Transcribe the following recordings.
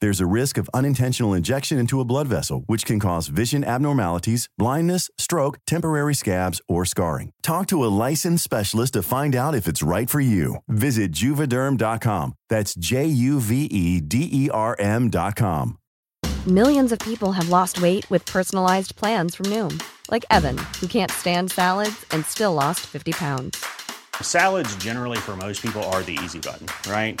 There's a risk of unintentional injection into a blood vessel, which can cause vision abnormalities, blindness, stroke, temporary scabs, or scarring. Talk to a licensed specialist to find out if it's right for you. Visit juvederm.com. That's J U V E D E R M.com. Millions of people have lost weight with personalized plans from Noom, like Evan, who can't stand salads and still lost 50 pounds. Salads, generally, for most people, are the easy button, right?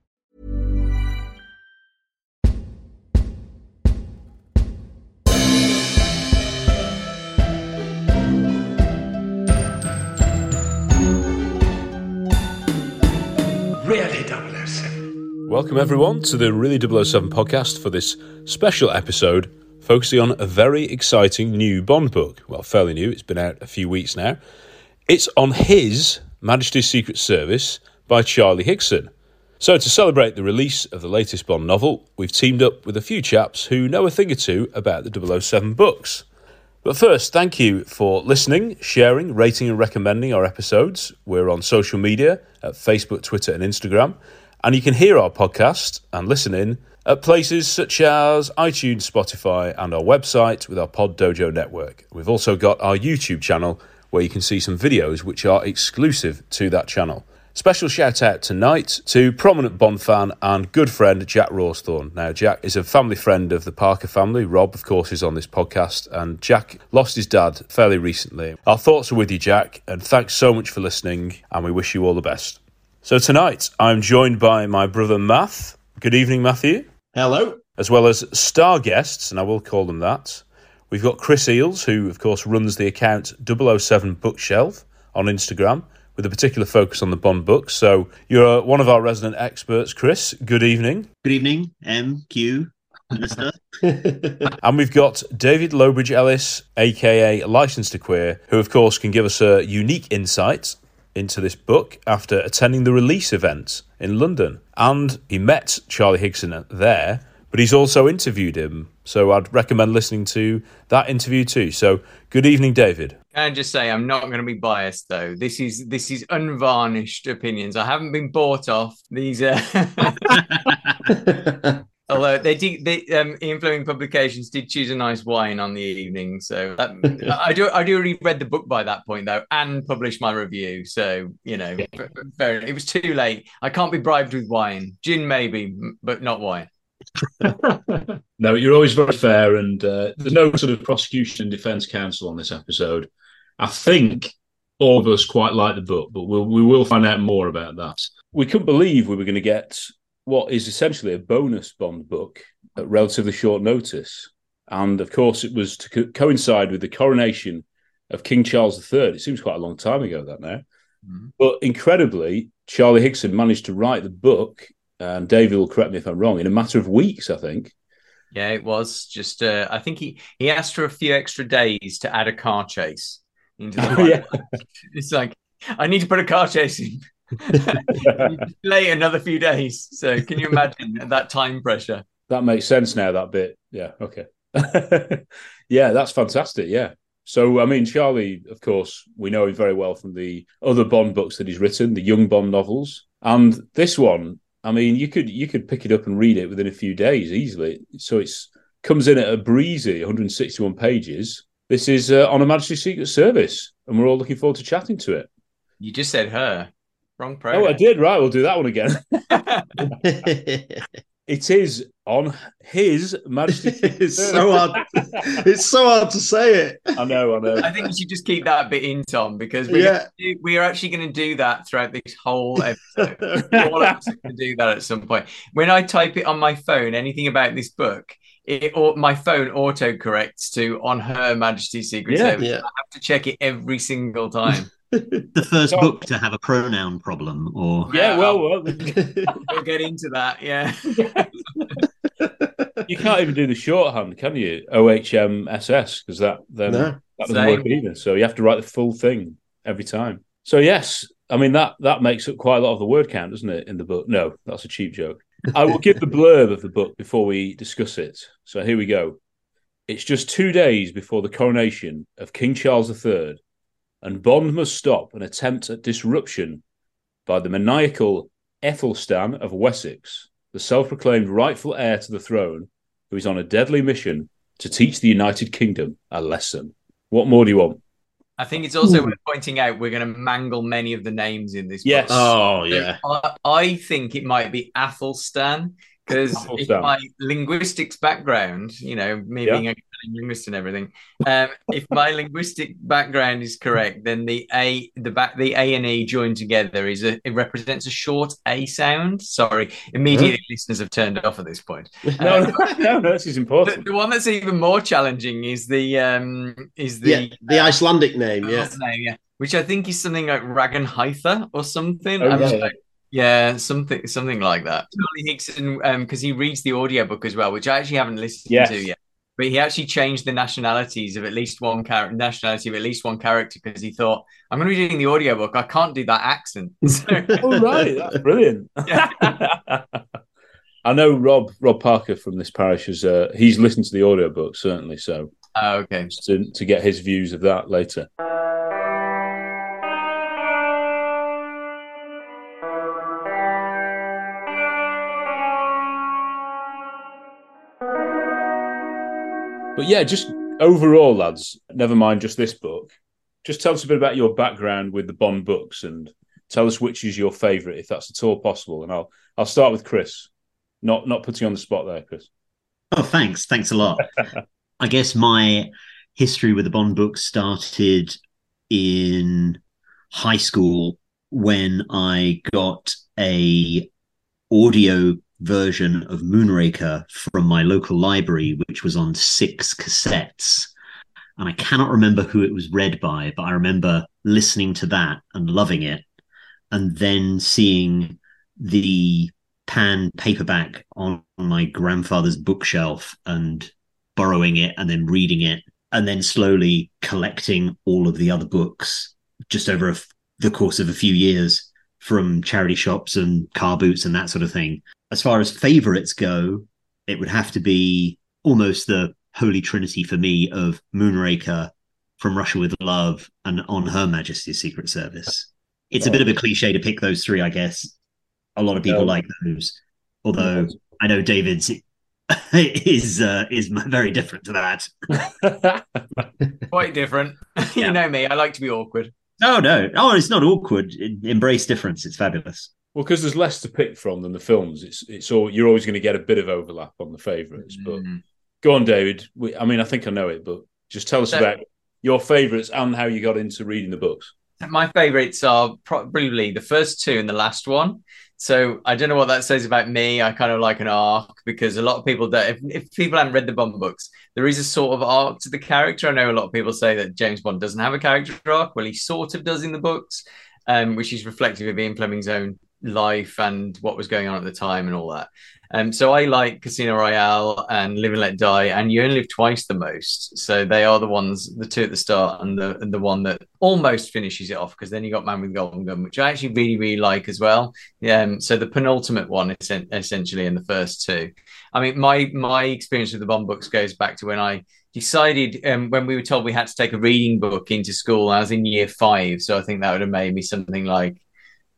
Really 007. Welcome, everyone, to the Really 007 podcast for this special episode focusing on a very exciting new Bond book. Well, fairly new, it's been out a few weeks now. It's on His Majesty's Secret Service by Charlie Higson. So, to celebrate the release of the latest Bond novel, we've teamed up with a few chaps who know a thing or two about the 007 books. But first, thank you for listening, sharing, rating, and recommending our episodes. We're on social media at Facebook, Twitter, and Instagram. And you can hear our podcast and listen in at places such as iTunes, Spotify, and our website with our Pod Dojo network. We've also got our YouTube channel where you can see some videos which are exclusive to that channel. Special shout out tonight to prominent Bond fan and good friend Jack Rawsthorne. Now, Jack is a family friend of the Parker family. Rob, of course, is on this podcast, and Jack lost his dad fairly recently. Our thoughts are with you, Jack, and thanks so much for listening, and we wish you all the best. So, tonight I'm joined by my brother Math. Good evening, Matthew. Hello. As well as star guests, and I will call them that. We've got Chris Eeles, who, of course, runs the account 007 Bookshelf on Instagram with a particular focus on the Bond books. So you're uh, one of our resident experts, Chris. Good evening. Good evening, MQ. And we've got David Lowbridge Ellis, aka Licensed to Queer, who, of course, can give us a unique insight into this book after attending the release event in London. And he met Charlie Higson there, but he's also interviewed him. So I'd recommend listening to that interview too. So good evening, David. Can I just say I'm not going to be biased though. This is this is unvarnished opinions. I haven't been bought off these. Uh... Although they did, they um, Ian Fleming Publications did choose a nice wine on the evening, so um, I do I do already read the book by that point though, and published my review. So you know, fair, it was too late. I can't be bribed with wine, gin maybe, but not wine. no, you're always very fair, and uh, there's no sort of prosecution and defence counsel on this episode. I think all of us quite like the book, but we'll, we will find out more about that. We couldn't believe we were going to get what is essentially a bonus Bond book at relatively short notice. And of course, it was to co- coincide with the coronation of King Charles III. It seems quite a long time ago, that now. Mm-hmm. But incredibly, Charlie Higson managed to write the book, and David will correct me if I'm wrong, in a matter of weeks, I think. Yeah, it was just. Uh, I think he he asked for a few extra days to add a car chase into the. yeah. It's like I need to put a car chase in. Late another few days. So can you imagine that time pressure? That makes sense now. That bit, yeah, okay, yeah, that's fantastic. Yeah. So, I mean, Charlie, of course, we know him very well from the other Bond books that he's written, the Young Bond novels, and this one. I mean, you could you could pick it up and read it within a few days easily. So it's comes in at a breezy 161 pages. This is uh, on a Majesty Secret Service, and we're all looking forward to chatting to it. You just said her. Wrong program. Oh, I did. Right, we'll do that one again. it is on his Majesty. Secret it's so hard. It's so hard to say it. I know, I know. I think you should just keep that bit in, Tom, because we're, Yeah. gonna do, we are actually going to do that throughout this whole episode. All of us going to do that at some point. When I type it on my phone, anything about this book, it or my phone auto corrects to on Her Majesty's Secret Yeah. Service. Yeah. I have to check it every single time. The first So- book to have a pronoun problem, or Yeah, well, well, we'll get into that. Yeah. you can't even do the shorthand, can you? OHMSS because that then No. that doesn't Same. work either. So you have to write the full thing every time. So yes, I mean that that makes up quite a lot of the word count, doesn't it, in the book? No, that's a cheap joke. I will give the blurb of the book before we discuss it. So here we go. It's just two days before the coronation of King Charles III, and Bond must stop an attempt at disruption by the maniacal Ethelstan of Wessex, the self proclaimed rightful heir to the throne, who is on a deadly mission to teach the United Kingdom a lesson. What more do you want? I think it's also worth pointing out we're going to mangle many of the names in this. Yes. book. Oh yeah. I, I think it might be Athelstan because my linguistics background, you know, me Yeah. being a linguist and everything, um, if my linguistic background is correct, then the A, the back, the A and E joined together is a it represents a short A sound. Sorry, immediately listeners have turned off at this point. No, no, no, no this is important. the one that's even more challenging is the um is the Yeah, the Icelandic name. Yeah. Name, yeah. Which I think is something like Ragenheither or something. Oh, I'm yeah, just yeah. yeah, something something like that. Charlie Higson, um, because he reads the audiobook as well, which I actually haven't listened Yes. to yet. But he actually changed the nationalities of at least one character, nationality of at least one character, because he thought, I'm going to be doing the audiobook. I can't do that accent. So, oh, right. That's brilliant. Yeah. I know Rob Rob Parker from this parish has uh, he's listened to the audiobook certainly so Oh, okay. to, to get his views of that later. But yeah, just overall, lads, never mind just this book. Just tell us a bit about your background with the Bond books and tell us which is your favourite, if that's at all possible. And I'll I'll start with Chris. Not not putting you on the spot there, Chris. Oh, thanks. Thanks a lot. I guess my history with the Bond books started in high school when I got a audio version of Moonraker from my local library, which was on six cassettes. And I cannot remember who it was read by, but I remember listening to that and loving it. And then seeing the pan paperback on my grandfather's bookshelf and borrowing it and then reading it and then slowly collecting all of the other books just over the course of a few years from charity shops and car boots and that sort of thing. As far as favorites go, it would have to be almost the holy trinity for me of Moonraker, From Russia with Love, and On Her Majesty's Secret Service. It's a bit of a cliche to pick those three, I guess. A lot of people No. like those, although I know David's is uh, is very different to that. Quite different. you know me. I like to be awkward. No, no, oh, it's not awkward. Embrace difference. It's fabulous. Well, because there's less to pick from than the films. It's it's all you're always going to get a bit of overlap on the favourites. But Mm. go on, David. We, I mean, I think I know it, but just tell us So- about your favourites and how you got into reading the books. My favorites are probably the first two and the last one. So I don't know what that says about me. I kind of like an arc because a lot of people don't. If, if people haven't read the Bond books, there is a sort of arc to the character. I know a lot of people say that James Bond doesn't have a character arc. Well, he sort of does in the books, um, which is reflective of Ian Fleming's own life and what was going on at the time and all that. Um, so I like Casino Royale and Live and Let Die, and You Only Live Twice the most. So they are the ones, the two at the start, and the and the one that almost finishes it off because then you got Man with Golden Gun, which I actually really really like as well. Yeah. Um, so the penultimate one, is essentially, in the first two. I mean, my my experience with the Bond books goes back to when I decided um, when we were told we had to take a reading book into school. I was in year five, so I think that would have made me something like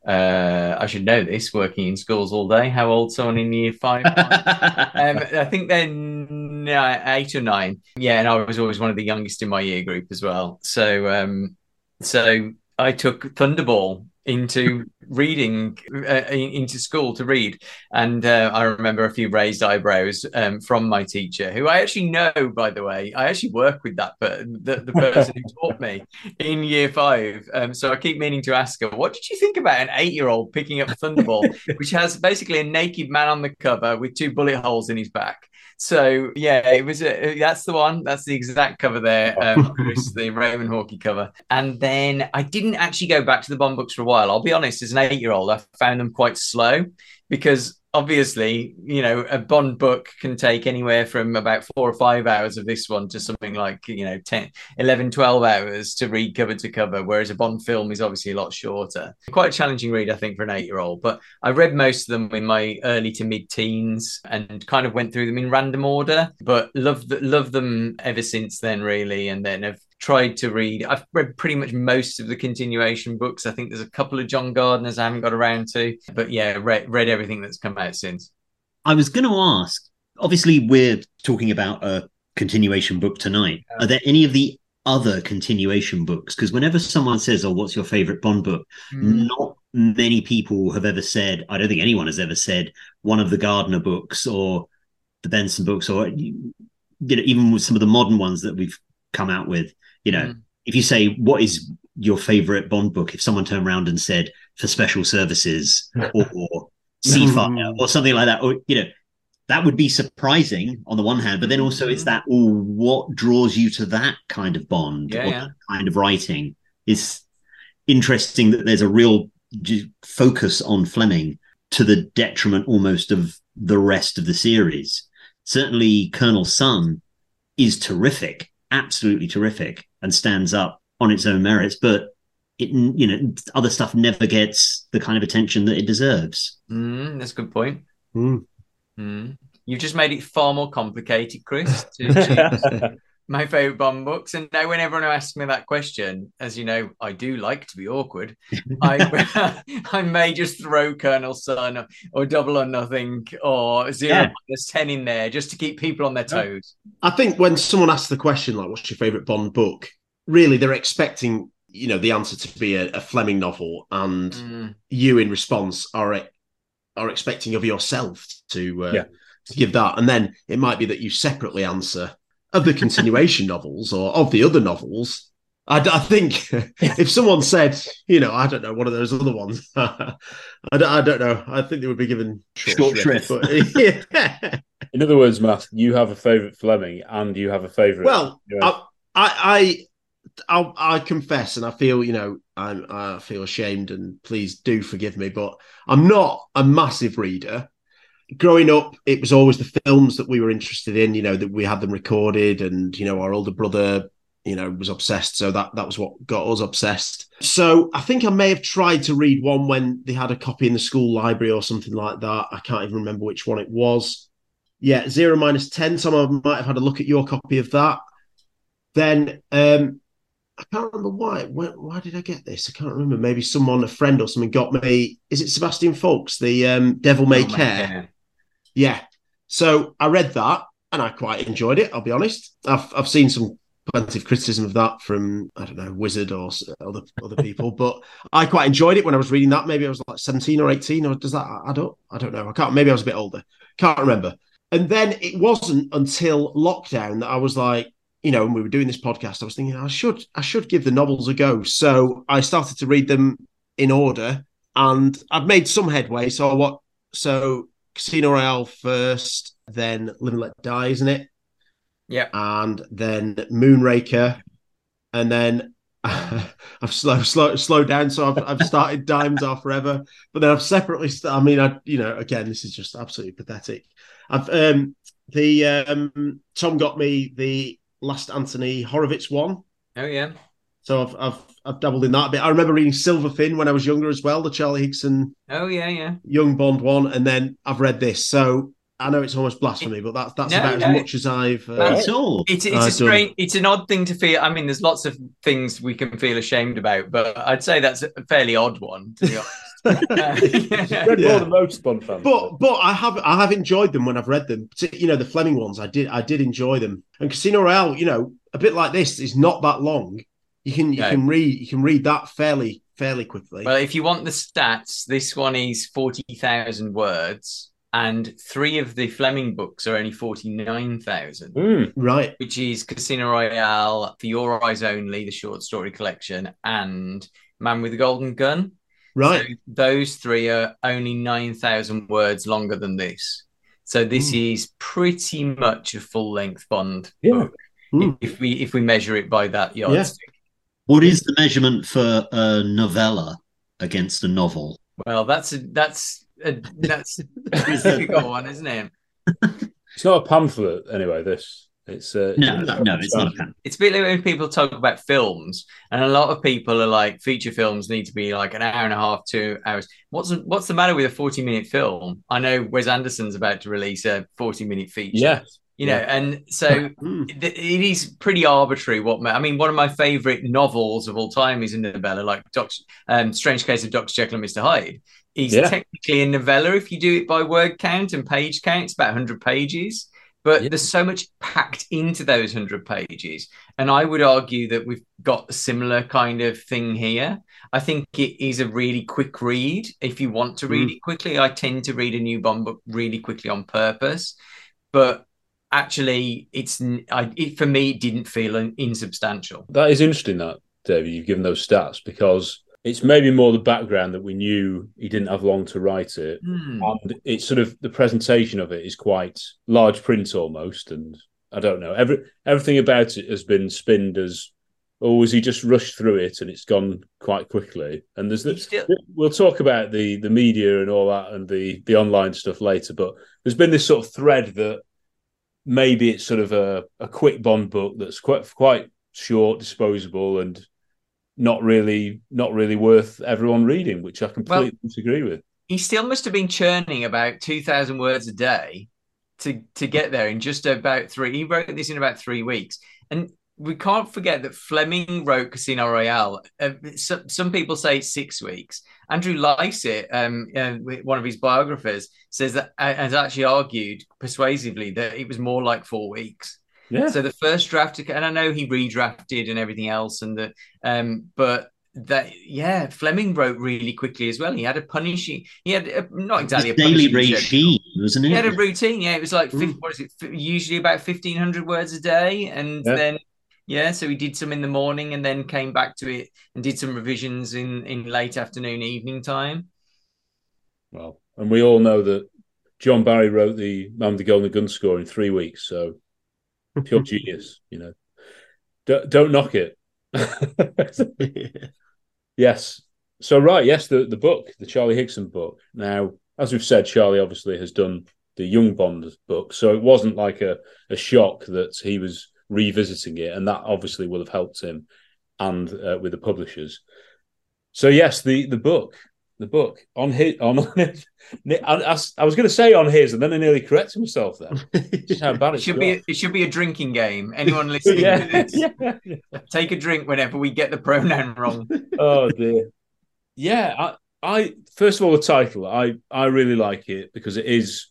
uh, I should know this working in schools all day. How old someone in year five? um, I think then eight or nine. Yeah, and I was always one of the youngest in my year group as well. So, um, so I took Thunderball into reading uh, into school to read. And uh, i remember a few raised eyebrows um, from my teacher who i actually know by the way. I actually work with that but the, the person who taught me in year five. Um, so i keep meaning to ask her what did you think about an eight-year-old picking up thunderball which has basically a naked man on the cover with two bullet holes in his back so yeah, it was a, that's the one. That's the exact cover there, um, Chris, the Raymond Hawkey cover. And then I didn't actually go back to the Bond books for a while. I'll be honest, as an eight-year-old, I found them quite slow because obviously, you know, a Bond book can take anywhere from about four or five hours of this one to something like, you know, 10, 11, 12 hours to read cover to cover, whereas a Bond film is obviously a lot shorter. Quite a challenging read, I think, for an eight year old. But I read most of them in my early to mid teens and kind of went through them in random order, but love, love them ever since then, really. And then have tried to read. I've read pretty much most of the continuation books. I think there's a couple of John Gardners I haven't got around to, but yeah, read, read everything that's come out since. I was going to ask. Obviously, we're talking about a continuation book tonight. Are there any of the other continuation books? Because whenever someone says, "Oh, what's your favorite Bond book?" Mm. not many people have ever said. I don't think anyone has ever said one of the Gardner books or the Benson books, or you know, even with some of the modern ones that we've come out with. You know, mm. if you say what is your favorite Bond book, if someone turned around and said for special services or, or Seafire or something like that, or you know, that would be surprising on the one hand, but then also it's mm-hmm. that oh, what draws you to that kind of Bond yeah, yeah. kind of writing is interesting that there's a real focus on Fleming to the detriment almost of the rest of the series. Certainly, Colonel Sun is terrific, absolutely terrific and stands up on its own merits, but it you know other stuff never gets the kind of attention that it deserves. Mm, that's a good point. Mm. Mm. You've just made it far more complicated, Chris. To my favorite Bond books, and now when everyone asks me that question, as you know, I do like to be awkward. I I may just throw Colonel Sun or, or Double or Nothing or Zero yeah. minus ten in there just to keep people on their toes. I think when someone asks the question like, "What's your favorite Bond book?" really they're expecting you know the answer to be a, a Fleming novel, and mm. you in response are are expecting of yourself to uh, yeah. to give that, and then it might be that you separately answer of the continuation novels or of the other novels. I, I, think if someone said, you know, I don't know, one of those other ones, I, don't, I don't know. I think they would be given short, short shrift. But, yeah. In other words, Matt, you have a favourite Fleming and you have a favourite. Well, you know, I, I, I, I, confess, and I feel, you know, I'm, I feel ashamed, and please do forgive me, but I'm not a massive reader growing up, it was always the films that we were interested in. You know that we had them recorded, and you know our older brother, you know, was obsessed. So that that was what got us obsessed. So I think I may have tried to read one when they had a copy in the school library or something like that. I can't even remember which one it was. Yeah, zero minus ten. Some might have had a look at your copy of that. Then um, I can't remember why. Why, why did I get this? I can't remember. Maybe someone, a friend or something, got me. Is it Sebastian Faulks, the um, Devil May Care? Yeah. So I read that and I quite enjoyed it. I'll be honest. I've I've seen some plenty of criticism of that from I don't know Wizard or other other people, but I quite enjoyed it when I was reading that. Maybe I was like seventeen or eighteen, or does that I don't I don't know. I can't. Maybe I was a bit older. Can't remember. And then it wasn't until lockdown that I was like, you know, when we were doing this podcast, I was thinking I should I should give the novels a go. So I started to read them in order, and I've made some headway. So what? So Casino Royale first, then Live and Let Die, isn't it? Yeah. And then Moonraker, and then I've slowed slow, slowed down, so I've, I've started Diamonds Are Forever, but then I've separately. St- I mean, I you know, again, this is just absolutely pathetic. I've um the um Tom got me the last Anthony Horowitz one. Oh yeah. So I've I've I've dabbled in that a bit. I remember reading Silverfin when I was younger as well, the Charlie Higson. Oh yeah, yeah. Young Bond one, and then I've read this. So I know it's almost blasphemy, but that's that's No, about no. as much as I've. Uh, That's all. It's it's I a don't- strange, it's an odd thing to feel. I mean, there's lots of things we can feel ashamed about, but I'd say that's a fairly odd one to be honest. Uh, Read Yeah. more than most Bond fans. But but I have I have enjoyed them when I've read them. You know the Fleming ones. I did I did enjoy them. And Casino Royale, you know, a bit like this is not that long. You can you No. can read you can read that fairly fairly quickly. Well, if you want the stats, this one is 40,000 words, and three of the Fleming books are only 49,000, Mm. right. which is Casino Royale, For Your Eyes Only, the short story collection, and Man with the Golden Gun. Right. So those three are only 9,000 words longer than this. So this is pretty much a full length Bond Yeah. book. Mm. If we if we measure it by that Yeah. Yardstick. What is the measurement for a novella against a novel? Well, that's a, that's a, that's a difficult one, isn't it? It's not a pamphlet anyway. This it's uh, No, no, no, it's not a pen. It's a bit like when people talk about films, and a lot of people are like, feature films need to be like an hour and a half, two hours. What's what's the matter with a forty-minute film? I know Wes Anderson's about to release a forty-minute feature. Yeah. You know, and so Mm. it is pretty arbitrary. What I mean, one of my favorite novels of all time is a novella, like Doc, um, Strange Case of Doctor Jekyll and Mister Hyde. Is Yeah. technically a novella if you do it by word count and page count. It's about hundred pages, but Yeah. there's so much packed into those hundred pages. And I would argue that we've got a similar kind of thing here. I think it is a really quick read if you want to read it quickly. I tend to read a new Bond book really quickly on purpose, but actually, it's I, it, for me. It didn't feel in- insubstantial. That is interesting, that David. You've given those stats because it's maybe more the background that we knew he didn't have long to write it, Hmm. and it's sort of the presentation of it is quite large print almost, and I don't know every everything about it has been spinned as. Or was he just rushed through it and it's gone quite quickly? And there's He the, still- we'll talk about the the media and all that and the the online stuff later, but there's been this sort of thread that maybe it's sort of a, a quick Bond book that's quite quite short, disposable, and not really not really worth everyone reading, which I completely disagree with. he still must have been churning about 2000 words a day to to get there in just about three he wrote this in about three weeks and we can't forget that fleming wrote casino royale uh, some, some people say six weeks andrew lycett um, uh, one of his biographers says that uh, has actually argued persuasively that it was more like four weeks Yeah, so the first draft, and I know he redrafted and everything else, and the um, but that yeah, Fleming wrote really quickly as well. He had a punishing, he had a, not exactly a daily punishing regime, wasn't it? He had a routine. Yeah, it was like 50, Mm. what is it? Usually about fifteen hundred words a day, and Yeah. then yeah, so he did some in the morning, and then came back to it and did some revisions in in late afternoon, evening time. well, and we all know that John Barry wrote the Man with the Golden Gun score in three weeks, so pure genius, you know. Don't, don't knock it. Yes. So right, yes, the the book, the Charlie Higson book. Now, as we've said, Charlie obviously has done the Young Bond book, so it wasn't like a, a shock that he was revisiting it, and that obviously will have helped him and uh, with the publishers. So yes, the the book, the book on his on. I, I, I was going to say on his, and then I nearly corrected myself. Then just how bad It should got. be it should be a drinking game. Anyone listening to yeah, this, yeah, yeah. take a drink whenever we get the pronoun wrong. oh dear. Yeah, I, I first of all the title, I I really like it because it is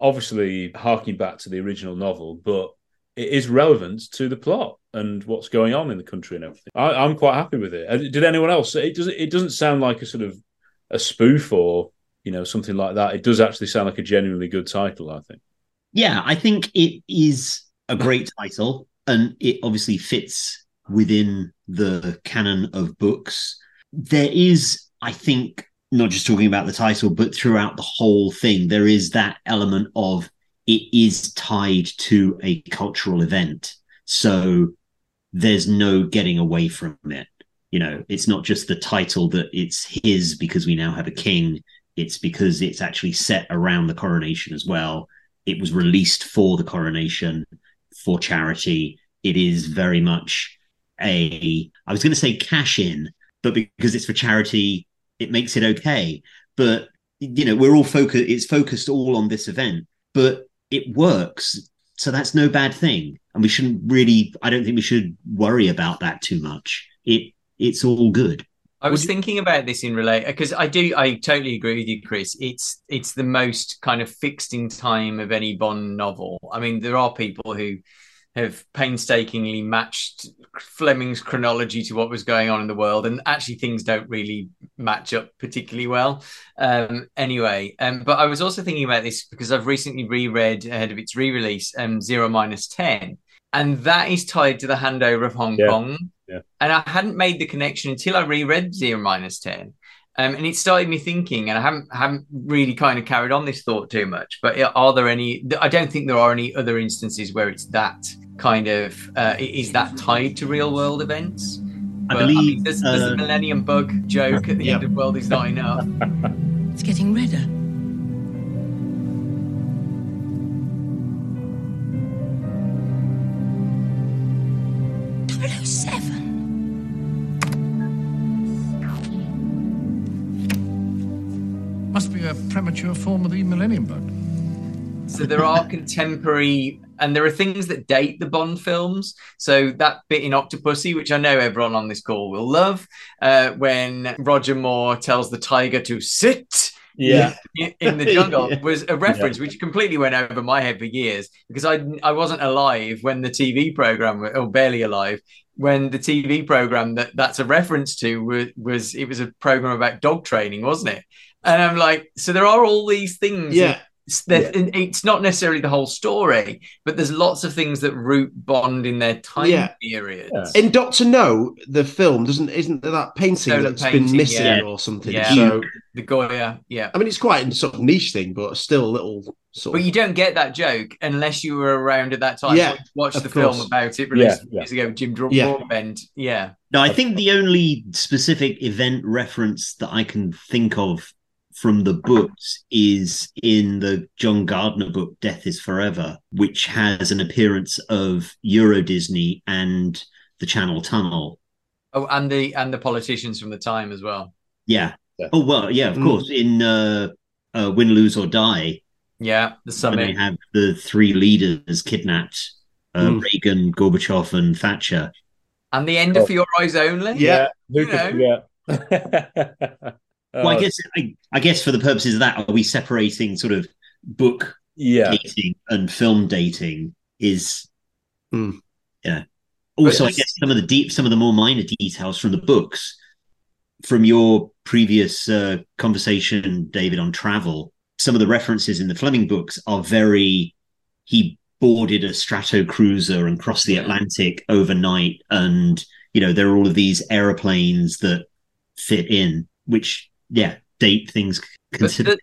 obviously harking back to the original novel, but it is relevant to the plot and what's going on in the country and everything. I, I'm quite happy with it. Uh, Did anyone else? It doesn't. It doesn't sound like a sort of a spoof or you know something like that. It does actually sound like a genuinely good title. I think. Yeah, I think it is a great title, and it obviously fits within the canon of books. There is, I think, not just talking about the title, but throughout the whole thing, there is that element of it is tied to a cultural event. So there's no getting away from it. You know, it's not just the title that it's his because we now have a king. It's because it's actually set around the coronation as well. It was released for the coronation for charity. It is very much a, I was going to say cash in, but because it's for charity, it makes it okay. But, you know, we're all focused, it's focused all on this event, but it works. So that's no bad thing. And we shouldn't really, I don't think we should worry about that too much. It, it's all good. I was thinking about this in relate because I do I totally agree with you, Chris. It's it's the most kind of fixed in time of any Bond novel. I mean, there are people who have painstakingly matched Fleming's chronology to what was going on in the world, and actually things don't really match up particularly well. Um, anyway, um, but I was also thinking about this because I've recently reread ahead of its re-release, um, Zero Minus Ten, and that is tied to the handover of Hong Yeah. Kong. Yeah. And I hadn't made the connection until I reread Zero Minus Ten. Um, and it started me thinking, and I haven't haven't really kind of carried on this thought too much. But are there any? I don't think there are any other instances where it's that kind of uh, is that tied to real world events. I But, believe, mean, there's, there's uh, the Millennium Bug joke at the end of World is Not Enough. It's getting redder. Double O seven. Must be a premature form of the Millennium Bug. So there are contemporary, and there are things that date the Bond films. So that bit in Octopussy, which I know everyone on this call will love, uh, when Roger Moore tells the tiger to sit. Yeah. in, in the jungle Yeah. was a reference which completely went over my head for years because I I wasn't alive when the TV program or barely alive when the TV program that that's a reference to was, was it was a program about dog training wasn't it and I'm like so there are all these things Yeah. It's, that it's not necessarily the whole story, but there's lots of things that root Bond in their time Yeah. periods. In Doctor No, the film doesn't isn't there that painting oh, Solar that's painting, been missing yeah. or something. Yeah. So The Goya, yeah. I mean, it's quite a sort of niche thing, but still a little sort But of. you don't get that joke unless you were around at that time. Yeah, watch of the film about it released Yeah, yeah. years ago. Jim Dr- Yeah. Broadbent, yeah. No, I think the only specific event reference that I can think of from the books is in the John Gardner book Death is Forever, which has an appearance of Euro Disney and the Channel Tunnel. Oh, and the and the politicians from the time as well. Yeah. Yeah. Oh well, yeah, of Mm. course. In uh, uh, Win, Lose or Die, Yeah, the when they have the three leaders kidnapped, uh, Mm. Reagan, Gorbachev, and Thatcher. And the end of For Your Eyes Only. Yeah. Who could forget? Well, I Oh, guess I, I guess for the purposes of that, are we separating sort of book yeah. dating and film dating? Is Hmm. yeah. Also, I guess some of the deep, some of the more minor details from the books, from your previous uh, conversation, David, on travel. Some of the references in the Fleming books are very. He boarded a Stratocruiser and crossed the Atlantic overnight, and you know there are all of these aeroplanes that fit in, which yeah date things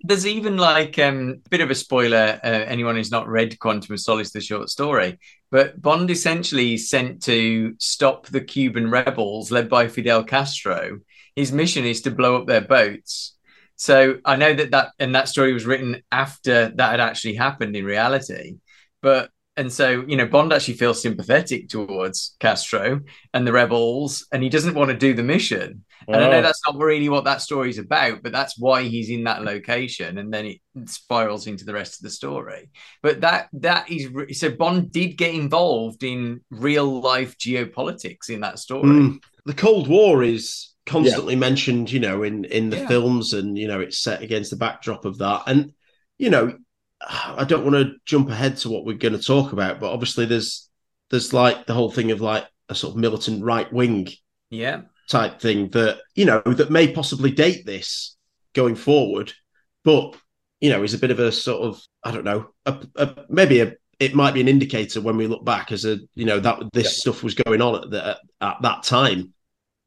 there's even like um, a bit of a spoiler. Uh, anyone who's not read Quantum of Solace, the short story, but Bond essentially is sent to stop the Cuban rebels led by Fidel Castro. His mission is to blow up their boats. So I know that that and that story was written after that had actually happened in reality, but and so you know Bond actually feels sympathetic towards Castro and the rebels, and he doesn't want to do the mission. And I know Oh. that's not really what that story's about, but that's why he's in that location, and then it spirals into the rest of the story. But that that is re- so Bond did get involved in real life geopolitics in that story. Mm. The Cold War is constantly mentioned, you know, in in the Yeah. films, and you know, it's set against the backdrop of that. And you know, I don't want to jump ahead to what we're going to talk about, but obviously, there's there's like the whole thing of like a sort of militant right wing Yeah, type thing that you know that may possibly date this going forward, but you know is a bit of a sort of I don't know, a, a, maybe a it might be an indicator when we look back as a you know that this Yeah. stuff was going on at, the, at, at that time.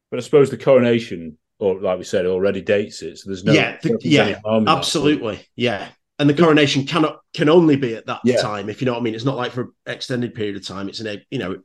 But I suppose the coronation, or like we said, already dates it. So there's no yeah, the- yeah, in that. absolutely, yeah. And the coronation cannot can only be at that Yeah. time, if you know what I mean. It's not like for an extended period of time. It's an a you know,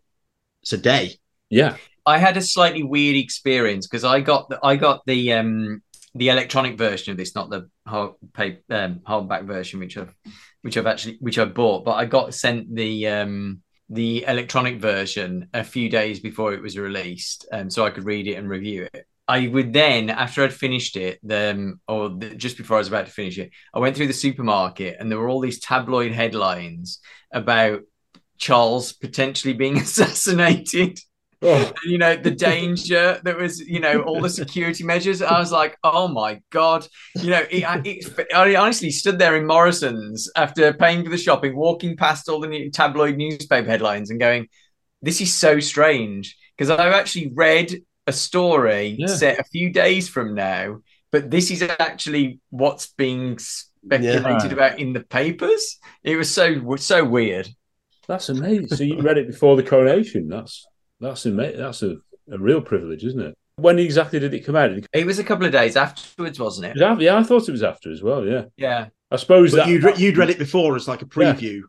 it's a day. Yeah, I had a slightly weird experience because I got the, I got the um the electronic version of this, not the hard pay, um, hardback version, which I've which I've actually which I bought, but I got sent the um the electronic version a few days before it was released, um, so I could read it and review it. I would then, after I'd finished it, then or the, just before I was about to finish it, I went through the supermarket and there were all these tabloid headlines about Charles potentially being assassinated. Oh. You know, the danger that was, you know, all the security measures. I was like, oh my God. You know, it, it, I honestly stood there in Morrison's after paying for the shopping, walking past all the new tabloid newspaper headlines and going, this is so strange. Because I've actually read a story Yeah. set a few days from now, but this is actually what's being speculated Yeah. about in the papers. It was so so weird. That's amazing. So you read it before the coronation. That's that's amazing. That's a, a real privilege, isn't it? When exactly did it come out? It It was a couple of days afterwards, wasn't it? was after- yeah, I thought it was after as well. Yeah, Yeah. I suppose that you'd, you'd read it before as like a preview.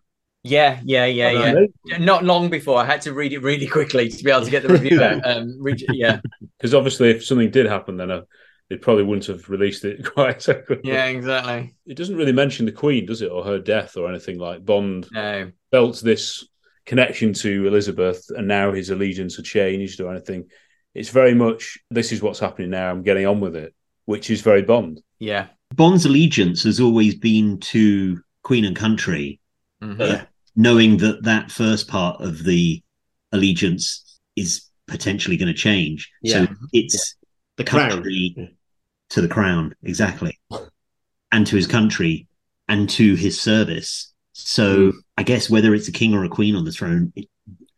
Yeah, yeah, yeah, yeah. amazing. Not long before I had to read it really quickly to be able to get the review out. Um, read, yeah, because obviously if something did happen, then uh, they probably wouldn't have released it quite so quickly. yeah, exactly. It doesn't really mention the Queen, does it, or her death or anything like Bond No, felt this connection to Elizabeth, and now his allegiance had changed or anything. It's very much this is what's happening now. I'm getting on with it, which is very Bond. yeah, Bond's allegiance has always been to Queen and country, Mhm. uh, knowing that that first part of the allegiance is potentially going to change. Yeah. So it's The country Yeah. to the crown, exactly, and to his country and to his service. So Mm. I guess whether it's a king or a queen on the throne, it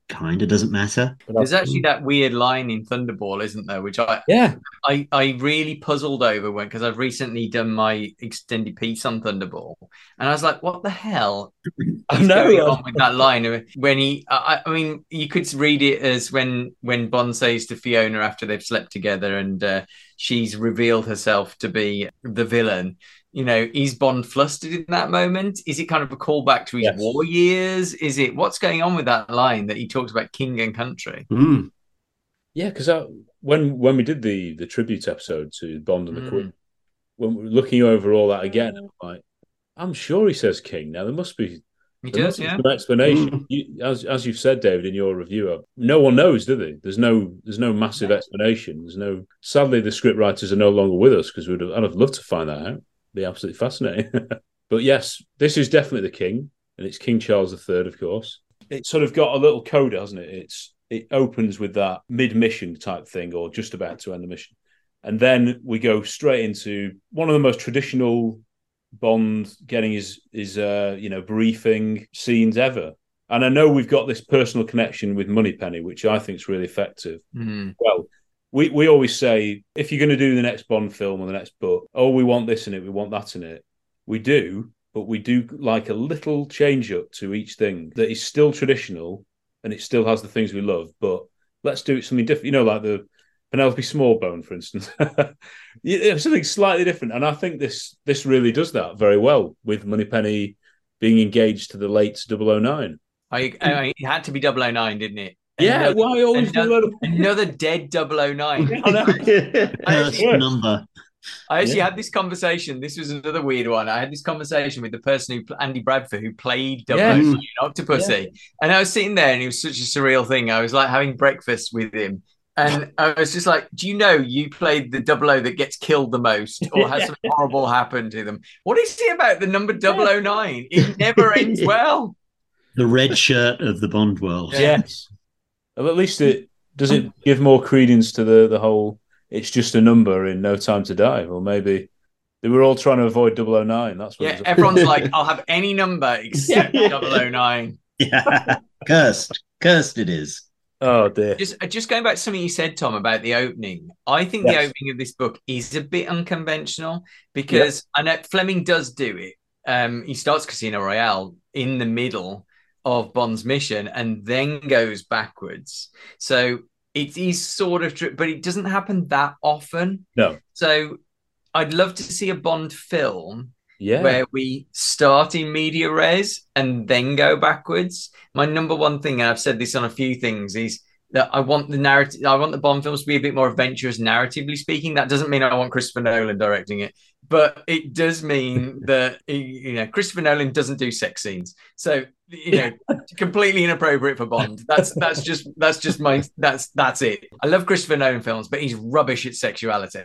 kind of doesn't matter. There's actually that weird line in Thunderball, isn't there? Which I yeah, I, I really puzzled over when because I've recently done my extended piece on Thunderball, and I was like, "What the hell I is going know. on with that line?" When he, I, I mean, you could read it as when when Bond says to Fiona after they've slept together and uh, she's revealed herself to be the villain. You know, is Bond flustered in that moment? Is it kind of a callback to his Yes. war years? Is it what's going on with that line that he talks about king and country? Mm. Yeah, because when when we did the the tribute episode to Bond and the Mm. Queen, when we we're looking over all that again, I'm like, I'm sure he says King. Now there must be He there does, must be yeah. some explanation. Mm. You, as as you've said, David, in your review, uh, no one knows, do they? There's no there's no massive explanation. There's no. Sadly, the script writers are no longer with us because we'd have, I'd have loved to find that out. Be absolutely fascinating. but yes, this is definitely the King, and it's King Charles III, of course. It's sort of got a little coda, hasn't it? It's it opens with that mid mission type thing, or just about to end the mission, and then we go straight into one of the most traditional Bond getting his his uh, you know briefing scenes ever. And I know we've got this personal connection with Moneypenny, which I think is really effective. Mm. Well, we, we always say if you're going to do the next Bond film or the next book, oh, we want this in it, we want that in it. We do, but we do like a little change up to each thing that is still traditional and it still has the things we love, but let's do it something different. You know, like the Penelope Smallbone, for instance. Something slightly different. And I think this this really does that very well with Moneypenny being engaged to the late 009. I, I, it had to be 009, didn't it? Yeah, Another- why always do another, that? another dead 009. I know. First number. I actually Yeah. had this conversation. This was another weird one. I had this conversation with the person who, pl- Andy Bradford, who played oh Yeah. 009 in Octopussy. And I was sitting there and it was such a surreal thing. I was like having breakfast with him. And I was just like, Do you know you played the double O that gets killed the most or has something horrible happen to them? What is it about the number 009? It never ends well. The red shirt of the Bond world. Yes. Well, at least it does it give more credence to the the whole. It's just a number in No Time to Die, or maybe they were all trying to avoid 009. That's what. Yeah, it was- everyone's like, I'll have any number except 009. Yeah. Cursed. Cursed it is. oh dear. Just, uh, just going back to something you said, Tom, about the opening. I think the opening of this book is a bit unconventional because I know Fleming does do it. Um, he starts Casino Royale in the middle of Bond's mission and then goes backwards. So it is sort of, true, but it doesn't happen that often. No. So I'd love to see a Bond film Yeah. where we start in media res and then go backwards. My number one thing, and I've said this on a few things, is that I want the narrative. I want the Bond films to be a bit more adventurous, narratively speaking. That doesn't mean I want Christopher Nolan directing it, but it does mean that you know Christopher Nolan doesn't do sex scenes, so you know completely inappropriate for Bond. That's that's just that's just my that's that's it. I love Christopher Nolan films, but he's rubbish at sexuality,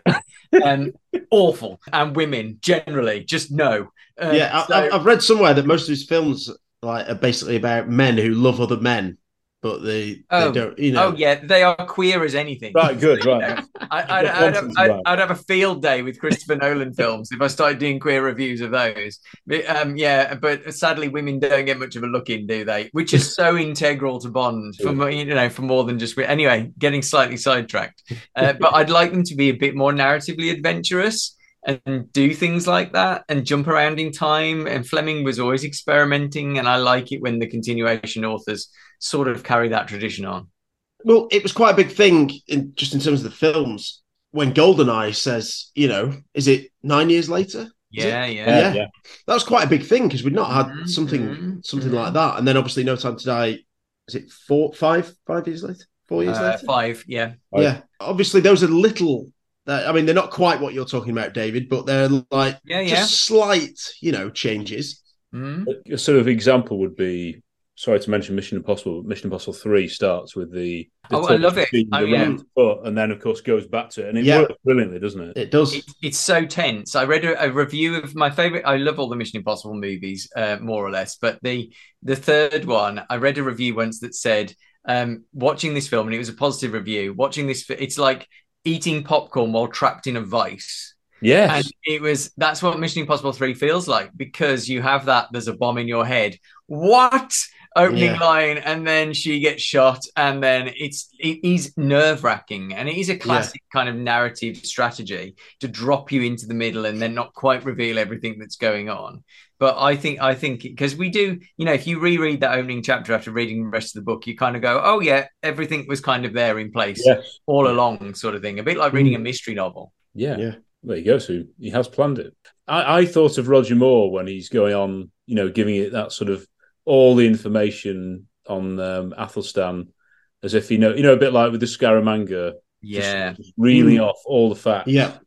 and awful, and women generally just no. Uh, yeah, I, I've read somewhere that most of his films like are basically about men who love other men, but they, Oh, they don't. You know, oh yeah, they are queer as anything. Right, good, right. know, I, I'd, I'd, have, I'd, right. I'd have a field day with Christopher Nolan films if I started doing queer reviews of those. But, um, yeah, but sadly, women don't get much of a look in, do they? Which is so integral to Bond for mo- you know for more than just anyway. Getting slightly sidetracked, uh, but I'd like them to be a bit more narratively adventurous and do things like that and jump around in time. And Fleming was always experimenting, and I like it when the continuation authors sort of carry that tradition on. Well, it was quite a big thing in just in terms of the films when Goldeneye says, you know, is it nine years later? Is Yeah, yeah. yeah, That was quite a big thing because we'd not had Mhm, something mhm, something mhm. like that, and then obviously No Time to Die. Is it four, five, five years later? Four years Uh, later? five, yeah. Yeah, obviously those are little. That- I mean, they're not quite what you're talking about, David, but they're like Yeah, just slight, you know, changes. Mhm. A sort of example would be sorry to mention Mission Impossible. but Mission Impossible Three starts with the, the Oh, I love it. Oh, the yeah. foot, and then of course goes back to it, and it Yeah. works brilliantly, doesn't it? It does. It, it's so tense. I read a, a review of my favorite. I love all the Mission Impossible movies, uh, more or less. But the the third one, I read a review once that said, um, watching this film, and it was a positive review. Watching this, it's like eating popcorn while trapped in a vice. Yes. And it was that's what Mission Impossible 3 feels like because you have that there's a bomb in your head. What? Opening Yeah. line, and then she gets shot, and then it's it is nerve wracking, and it is a classic kind of narrative strategy to drop you into the middle and then not quite reveal everything that's going on. But I think I think because we do, you know, if you reread that opening chapter after reading the rest of the book, you kind of go, oh yeah, everything was kind of there in place Yes. all along, sort of thing. A bit like reading a mm. mystery novel. Yeah. Yeah. There you go. So he has planned it. I, I thought of Roger Moore when he's going on, you know, giving it that sort of all the information on um, Athelstan as if you know, you know, a bit like with the Scaramanga, Yeah. just reeling Mm. off all the facts. Yeah.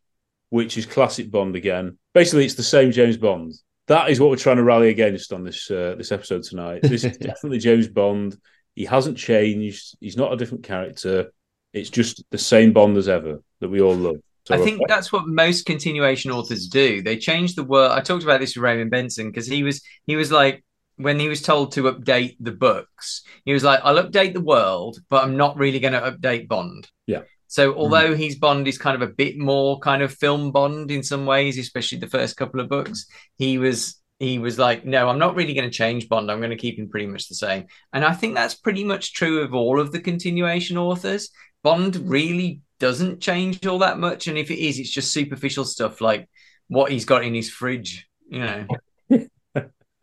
which is classic Bond again. Basically, it's the same James Bond. That is what we're trying to rally against on this uh, this episode tonight. This is definitely James Bond. He hasn't changed. He's not a different character. It's just the same Bond as ever that we all love. So, I think that's what most continuation authors do. They change the word. I talked about this with Raymond Benson because he was he was like when he was told to update the books, he was like, "I'll update the world, but I'm not really going to update Bond." Yeah. So although mm. his Bond is kind of a bit more kind of film Bond in some ways, especially the first couple of books, he was he was like, "No, I'm not really going to change Bond. I'm going to keep him pretty much the same." And I think that's pretty much true of all of the continuation authors. Bond really doesn't change all that much, and if it is, it's just superficial stuff like what he's got in his fridge. You know,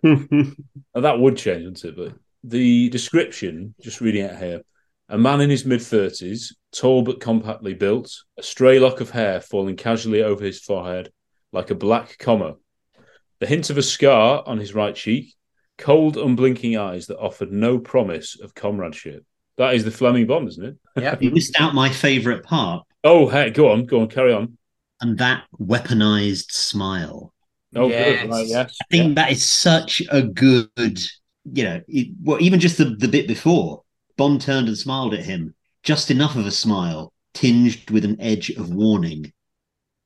that would change, wouldn't it? But the description, just reading it here, a man in his mid thirties, tall but compactly built, a stray lock of hair falling casually over his forehead like a black comma, the hint of a scar on his right cheek, cold, unblinking eyes that offered no promise of comradeship. That is the Fleming Bond, isn't it? yeah. You missed out my favourite part, Oh, hey, go on, go on, carry on. and that weaponized smile. Oh, Yes. good, right, yes. I think that is such a good, you know, it, well, even just the, the bit before, Bond turned and smiled at him. Just enough of a smile, tinged with an edge of warning.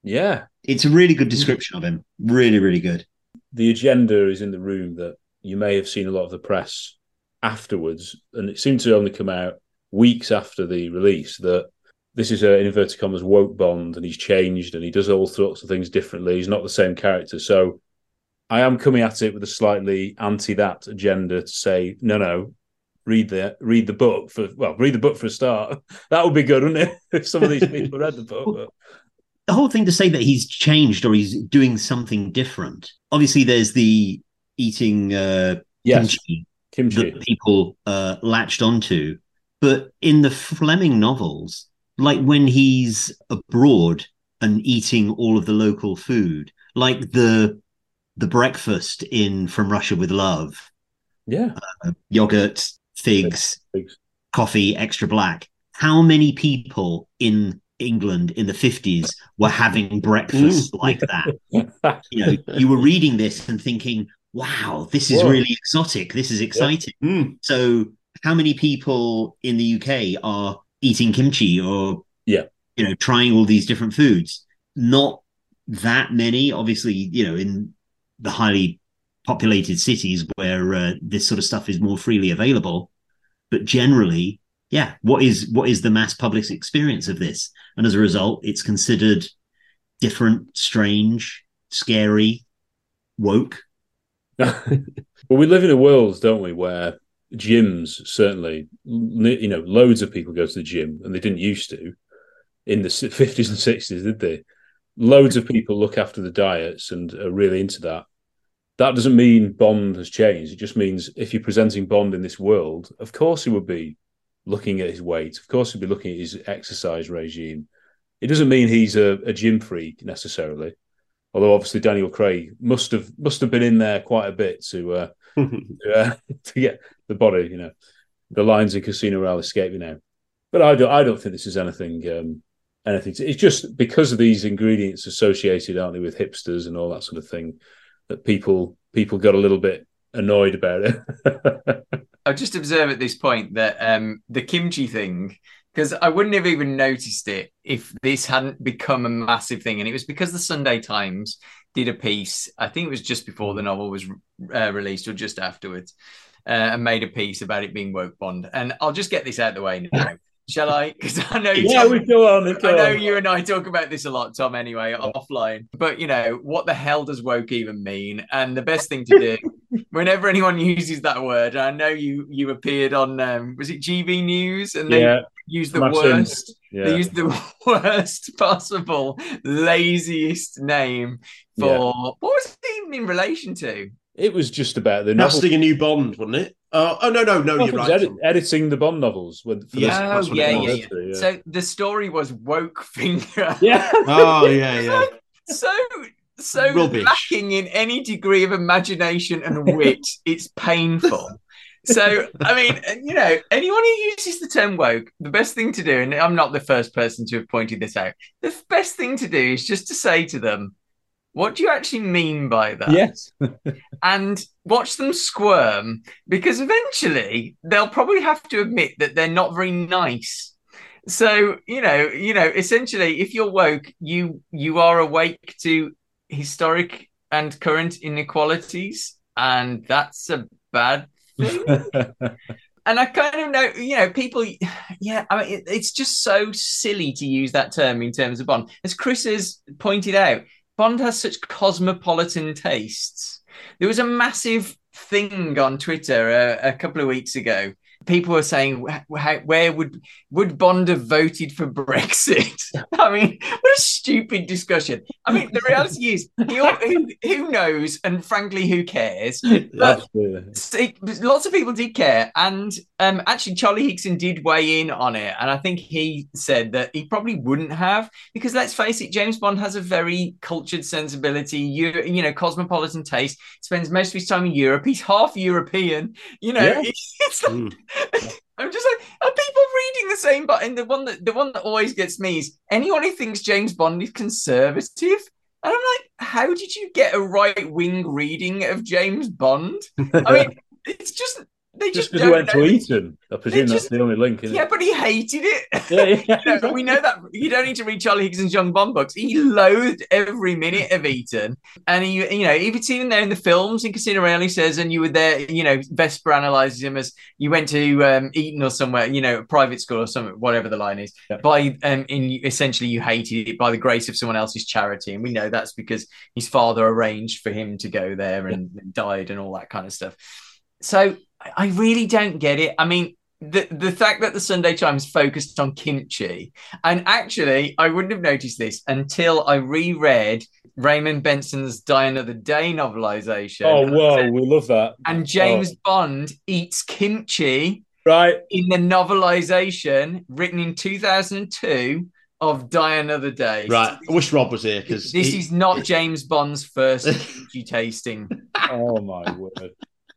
yeah. It's a really good description of him. Really, really good. the agenda is in the room that you may have seen a lot of the press afterwards, and it seemed to only come out weeks after the release that this is a in inverted commas woke Bond, and he's changed and he does all sorts of things differently. He's not the same character, so I am coming at it with a slightly anti that agenda to say no, no. Read the read the book for well, read the book for a start. That would be good, wouldn't it? If some of these people read the book. But The whole thing to say that he's changed or he's doing something different. Obviously, there's the eating uh, yes, kimchi kimchi. that people uh, latched onto. But in the Fleming novels, like when he's abroad and eating all of the local food, like the the breakfast in From Russia with Love, Yeah, yogurt, figs, Figs. coffee, extra black. how many people in England in the 50s were having breakfast like that? You know, you were reading this and thinking, wow, this is Whoa. really exotic. This is exciting. Mm. So, how many people in the UK are eating kimchi or, Yeah. you know, trying all these different foods? Not that many, obviously, you know, in the highly populated cities where uh, this sort of stuff is more freely available. But generally, yeah, what is what is the mass public experience of this? And as a result, it's considered different, strange, scary, woke. well, we live in a world, don't we, where gyms certainly, you know, loads of people go to the gym, and they didn't used to in the fifties and sixties, did they? Loads of people look after the diets and are really into that. That doesn't mean Bond has changed. It just means if you're presenting Bond in this world, of course he would be looking at his weight. Of course he'd be looking at his exercise regime. It doesn't mean he's a, a gym freak necessarily. Although obviously Daniel Craig must have must have been in there quite a bit to uh, to, uh, to get the body. You know, the lines in Casino Royale escape me now. But I don't I don't think this is anything um, anything. To, it's just because of these ingredients associated, aren't they, with hipsters and all that sort of thing, that people people got a little bit annoyed about it. I'll just observe at this point that um, the kimchi thing, because I wouldn't have even noticed it if this hadn't become a massive thing. And it was because the Sunday Times did a piece, I think it was just before the novel was uh, released or just afterwards, uh, and made a piece about it being woke bond. And I'll just get this out of the way now. Shall I? Because I know yeah, Tom- we go on. Go I know on. you and I talk about this a lot, Tom, anyway, offline. But, you know, what the hell does woke even mean? And the best thing to do, whenever anyone uses that word, I know you you appeared on, um, was it GB News? And they Yeah, used the Matt worst. Yeah. they used the worst possible, laziest name for, Yeah. what was it even in relation to? It was just about the novel. Casting a new Bond, wasn't it? Oh, oh no, no, no, Oh, you're right. edit- editing the Bond novels. With, for Yeah, oh, this- that's oh, what yeah, it yeah, was. yeah, Yeah. So the story was woke finger. yeah. Oh yeah, yeah. so so Rubbish. lacking in any degree of imagination and wit it's painful so i mean you know anyone who uses the term woke the best thing to do and i'm not the first person to have pointed this out the best thing to do is just to say to them what do you actually mean by that Yes. and watch them squirm because eventually they'll probably have to admit that they're not very nice so you know you know essentially if you're woke you you are awake to historic and current inequalities and that's a bad and I kind of know, you know, people, yeah, I mean, it, it's just so silly to use that term in terms of Bond. As Chris has pointed out, Bond has such cosmopolitan tastes. There was a massive thing on Twitter a, a couple of weeks ago. People were saying, where would would Bond have voted for Brexit? I mean, what a stupid discussion. I mean, the reality is, who, who, knows, and frankly, who cares? But. See, lots of people did care, and um, actually, Charlie Higson did weigh in on it, and I think he said that he probably wouldn't have because let's face it, James Bond has a very cultured sensibility, you, you know, cosmopolitan taste. Spends most of his time in Europe. He's half European, you know. Yeah. It's, like, I'm just like, are people reading the same? But and the one that the one that always gets me is anyone who thinks James Bond is conservative. And I'm like, how did you get a right wing reading of James Bond? I mean, it's just they Just just, because he went to know. Eton. I presume that's the only link, isn't Yeah, it? but he hated it. Yeah, yeah, You know, we know that you don't need to read Charlie Higson's Young Bond books. He loathed every minute of Eton, and he, you know, even even there in the films in Casino Royale, he says, and you were there. You know, Vesper analyzes him as you went to um, Eton or somewhere, you know, a private school or something, whatever the line is. Yeah. By um, in essentially, you hated it by the grace of someone else's charity, and we know that's because his father arranged for him to go there and died and all that kind of stuff. So I I really don't get it. I mean, the the fact that the Sunday Times focused on kimchi, and actually, I wouldn't have noticed this until I reread Raymond Benson's Die Another Day novelization. Oh, whoa, we love that. And James Oh, Bond eats kimchi right. in the novelization written in 2002 of Die Another Day. Right. I wish Rob was here because This is not James Bond's first kimchi tasting. Oh, my word.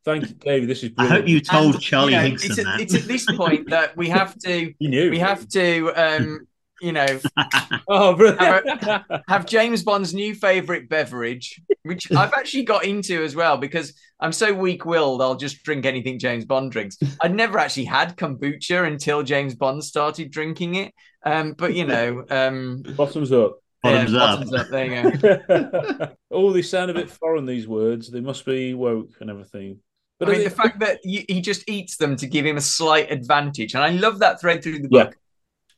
Thank you, David. This is I brilliant. hope you told And, Charlie you know, Higson it's, that. it's at this point that we have to You knew. we have to um you know Oh, have, a- have James Bond's new favorite beverage, which I've actually got into as well because I'm so weak-willed. I'll just drink anything James Bond drinks. I'd never actually had kombucha until James Bond started drinking it. Um, but you know, um, Bottoms up. Bottoms yeah, up. bottoms up. There you go. oh, they sound a bit foreign. These words. They must be woke and everything. But I mean, are the fact that he just eats them to give him a slight advantage, and I love that thread through the Yeah. book.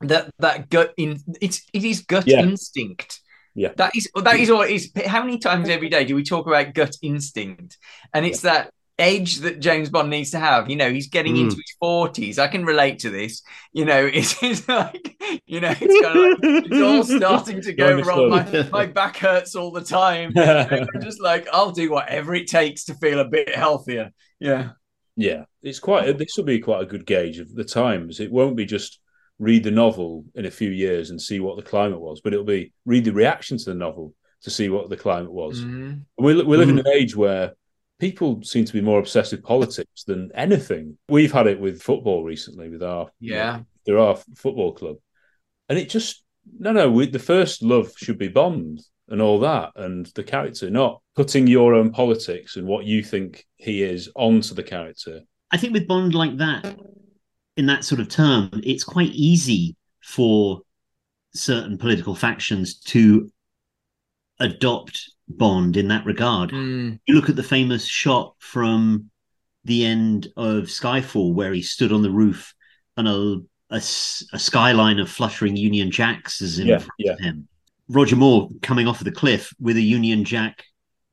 That that gut in it's it is gut Yeah. instinct. Yeah. that is that is all it is. How many times every day do we talk about gut instinct? And it's that edge that James Bond needs to have. You know, he's getting Mm. into his forties. I can relate to this. You know, it's, it's like you know, it's kind of like it's all starting to go wrong. My, my back hurts all the time. I'm just like, I'll do whatever it takes to feel a bit healthier. Yeah. Yeah, it's quite. This will be quite a good gauge of the times. It won't be just read the novel in a few years and see what the climate was, but it'll be read the reaction to the novel to see what the climate was. Mhm. We, we live in an age where people seem to be more obsessed with politics than anything. We've had it with football recently, with our Yeah. there are football club, and it just no, no. We, the first love should be Bond and all that, and the character, not putting your own politics and what you think he is onto the character. I think with Bond like that, in that sort of term, it's quite easy for certain political factions to adopt Bond in that regard. Mm. You look at the famous shot from the end of Skyfall, where he stood on the roof and a skyline of fluttering Union Jacks is in Yeah, front yeah. of him. Roger Moore coming off of the cliff with a Union Jack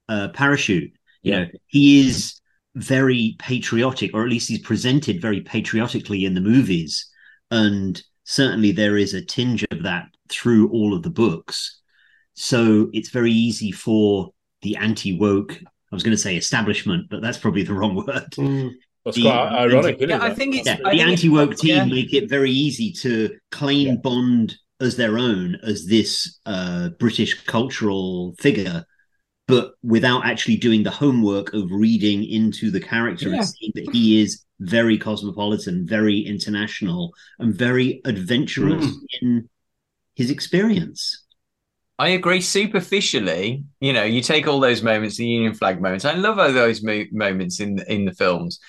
uh, parachute. You Yeah. know, he is very patriotic, or at least he's presented very patriotically in the movies. And certainly there is a tinge of that through all of the books. So it's very easy for the anti woke, I was going to say establishment, but that's probably the wrong word. Mm. That's The- quite ironic, isn't Yeah, it? I think it's Yeah, I the anti woke team yeah. make it very easy to claim Yeah. Bond as their own, as this uh, British cultural figure, but without actually doing the homework of reading into the character Yeah. and seeing that he is very cosmopolitan, very international, and very adventurous Hmm. in his experience. I agree. Superficially, you know, you take all those moments, the Union flag moments. I love all those mo- moments in in the films,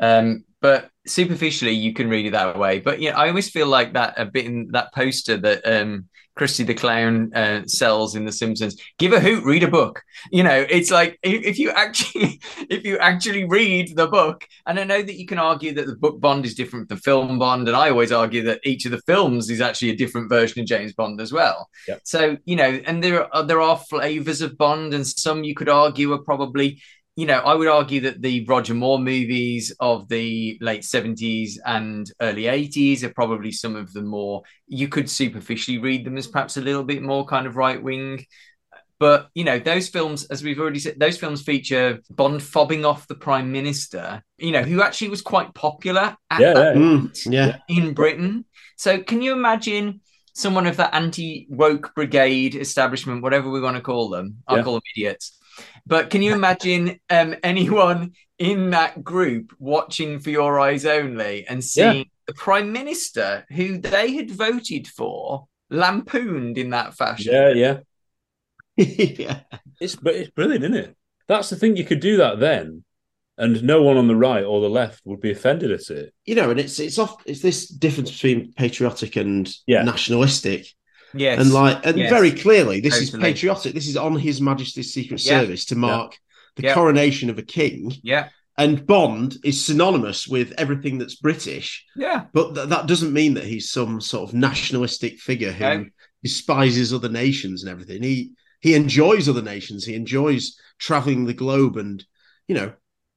um, but superficially, you can read it that way. But yeah, I always feel like that a bit in that poster that um, Krusty the Clown uh, sells in The Simpsons. Give a hoot, read a book. You know, it's like if, if you actually if you actually read the book, and I know that you can argue that the book Bond is different from the film Bond, and I always argue that each of the films is actually a different version of James Bond as well. Yep. So you know, and there are there are flavors of Bond, and some you could argue are probably. You know, I would argue that the Roger Moore movies of the late 70s and early 80s are probably some of the more, you could superficially read them as perhaps a little bit more kind of right wing. But, you know, those films, as we've already said, those films feature Bond fobbing off the Prime Minister, you know, who actually was quite popular at Yeah, that yeah. Mm. point Yeah. in Britain. So can you imagine someone of that anti-woke brigade establishment, whatever we want to call them? I'll Yeah. call them idiots. But can you imagine um, anyone in that group watching For Your Eyes Only and seeing the Prime Minister who they had voted for lampooned in that fashion? Yeah, yeah. yeah. It's but it's brilliant, isn't it? That's the thing. You could do that then, and no one on the right or the left would be offended at it. You know, and it's it's off it's this difference between patriotic and Yeah. nationalistic. Yes. And like and Yes. very clearly this is patriotic. This is on His Majesty's Secret Yeah. Service to mark the Yeah. coronation of a king. yeah. And Bond is synonymous with everything that's British. Yeah. But th- that doesn't mean that he's some sort of nationalistic figure who No. despises other nations and everything. He he enjoys other nations. He enjoys traveling the globe and you know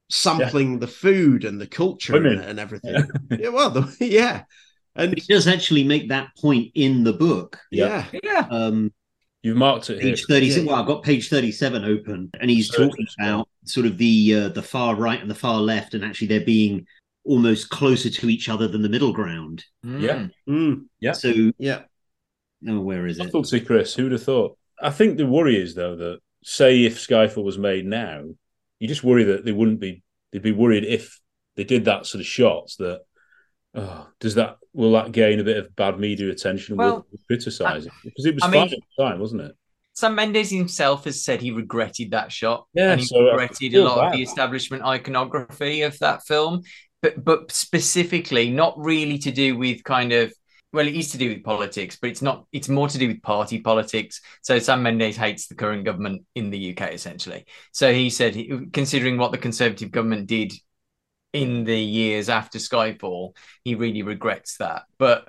sampling the food and the culture and, and everything. yeah, well, the, yeah, and He does actually make that point in the book. yeah, Yeah. Um, You've marked it page 37 Yeah. well i've got page 37 open and he's So talking about sort of the uh, the far right and the far left and actually they're being almost closer to each other than the middle ground Yeah. Mm, Yeah. so yeah. oh where is it I Subtlety, Chris. Who'd have thought? I think the worry is though that say if Skyfall was made now, you just worry that they wouldn't be they'd be worried if they did that sort of shots that oh, does that will that gain a bit of bad media attention? Well, we'll criticize it because it was I fine mean- at the time, wasn't it? Sam Mendes himself has said he regretted that shot. Yeah, and he so uh, regretted a lot of the establishment iconography of that film. But but specifically, not really to do with kind of well, it is to do with politics, but it's not. It's more to do with party politics. So Sam Mendes hates the current government in the UK, essentially. So he said, considering what the Conservative government did in the years after Skyfall, he really regrets that. But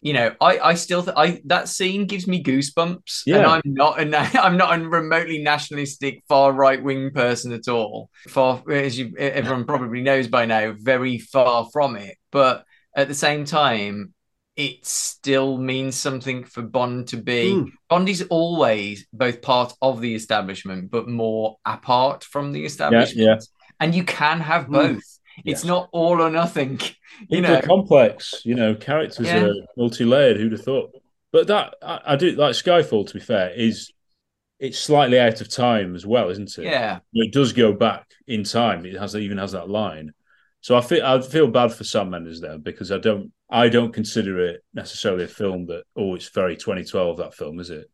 you know, I I still th- I that scene gives me goosebumps, and I'm not I'm not a remotely nationalistic far right wing person at all. Far as you everyone probably knows by now, very far from it. But at the same time, it still means something for Bond to be. Mm. Bond is always both part of the establishment, but more apart from the establishment. yeah. And you can have Mm. It's not all or nothing. You People know, complex, you know, characters Yeah. are multi-layered. Who'd have thought? But that I, I do like Skyfall. To be fair, is it's slightly out of time as well, isn't it? yeah. It does go back in time. It has even has that line. So I feel I feel bad for Sam Mendes there because I don't I don't consider it necessarily a film that oh it's very 2012 that film is it?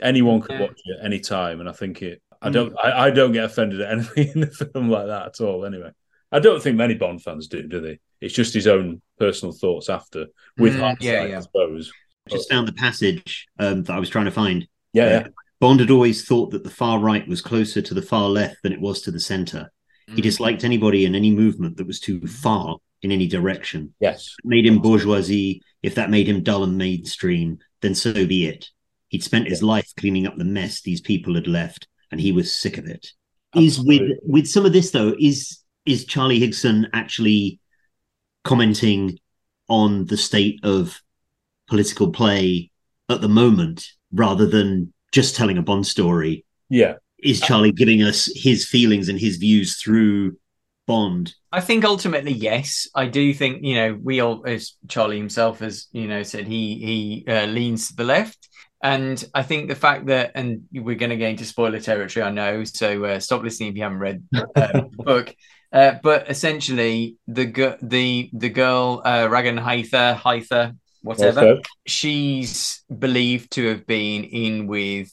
Anyone could Yeah. watch it any time, and I think it. I Mm. don't I, I don't get offended at anything in the film like that at all. Anyway, I don't think many Bond fans do, do they? It's just his own personal thoughts after with Mm, hindsight, yeah, yeah. I suppose. Just found the passage um, that I was trying to find. Yeah, Uh, yeah. Bond had always thought that the far right was closer to the far left than it was to the center. He disliked anybody in any movement that was too far in any direction. Yes. It made him bourgeoisie. If that made him dull and mainstream, then so be it. He'd spent his life cleaning up the mess these people had left, and he was sick of it. Is with with some of this though, is is Charlie Higson actually commenting on the state of political play at the moment rather than just telling a Bond story? Yeah. Is Charlie giving us his feelings and his views through Bond? I think ultimately, yes. I do think you know we all, as Charlie himself has you know said, he he uh, leans to the left, and I think the fact that and we're going to get into spoiler territory, I know. So uh, stop listening if you haven't read uh, the book. Uh, but essentially, the the the girl uh, Ragan Haitha Haitha whatever she's believed to have been in with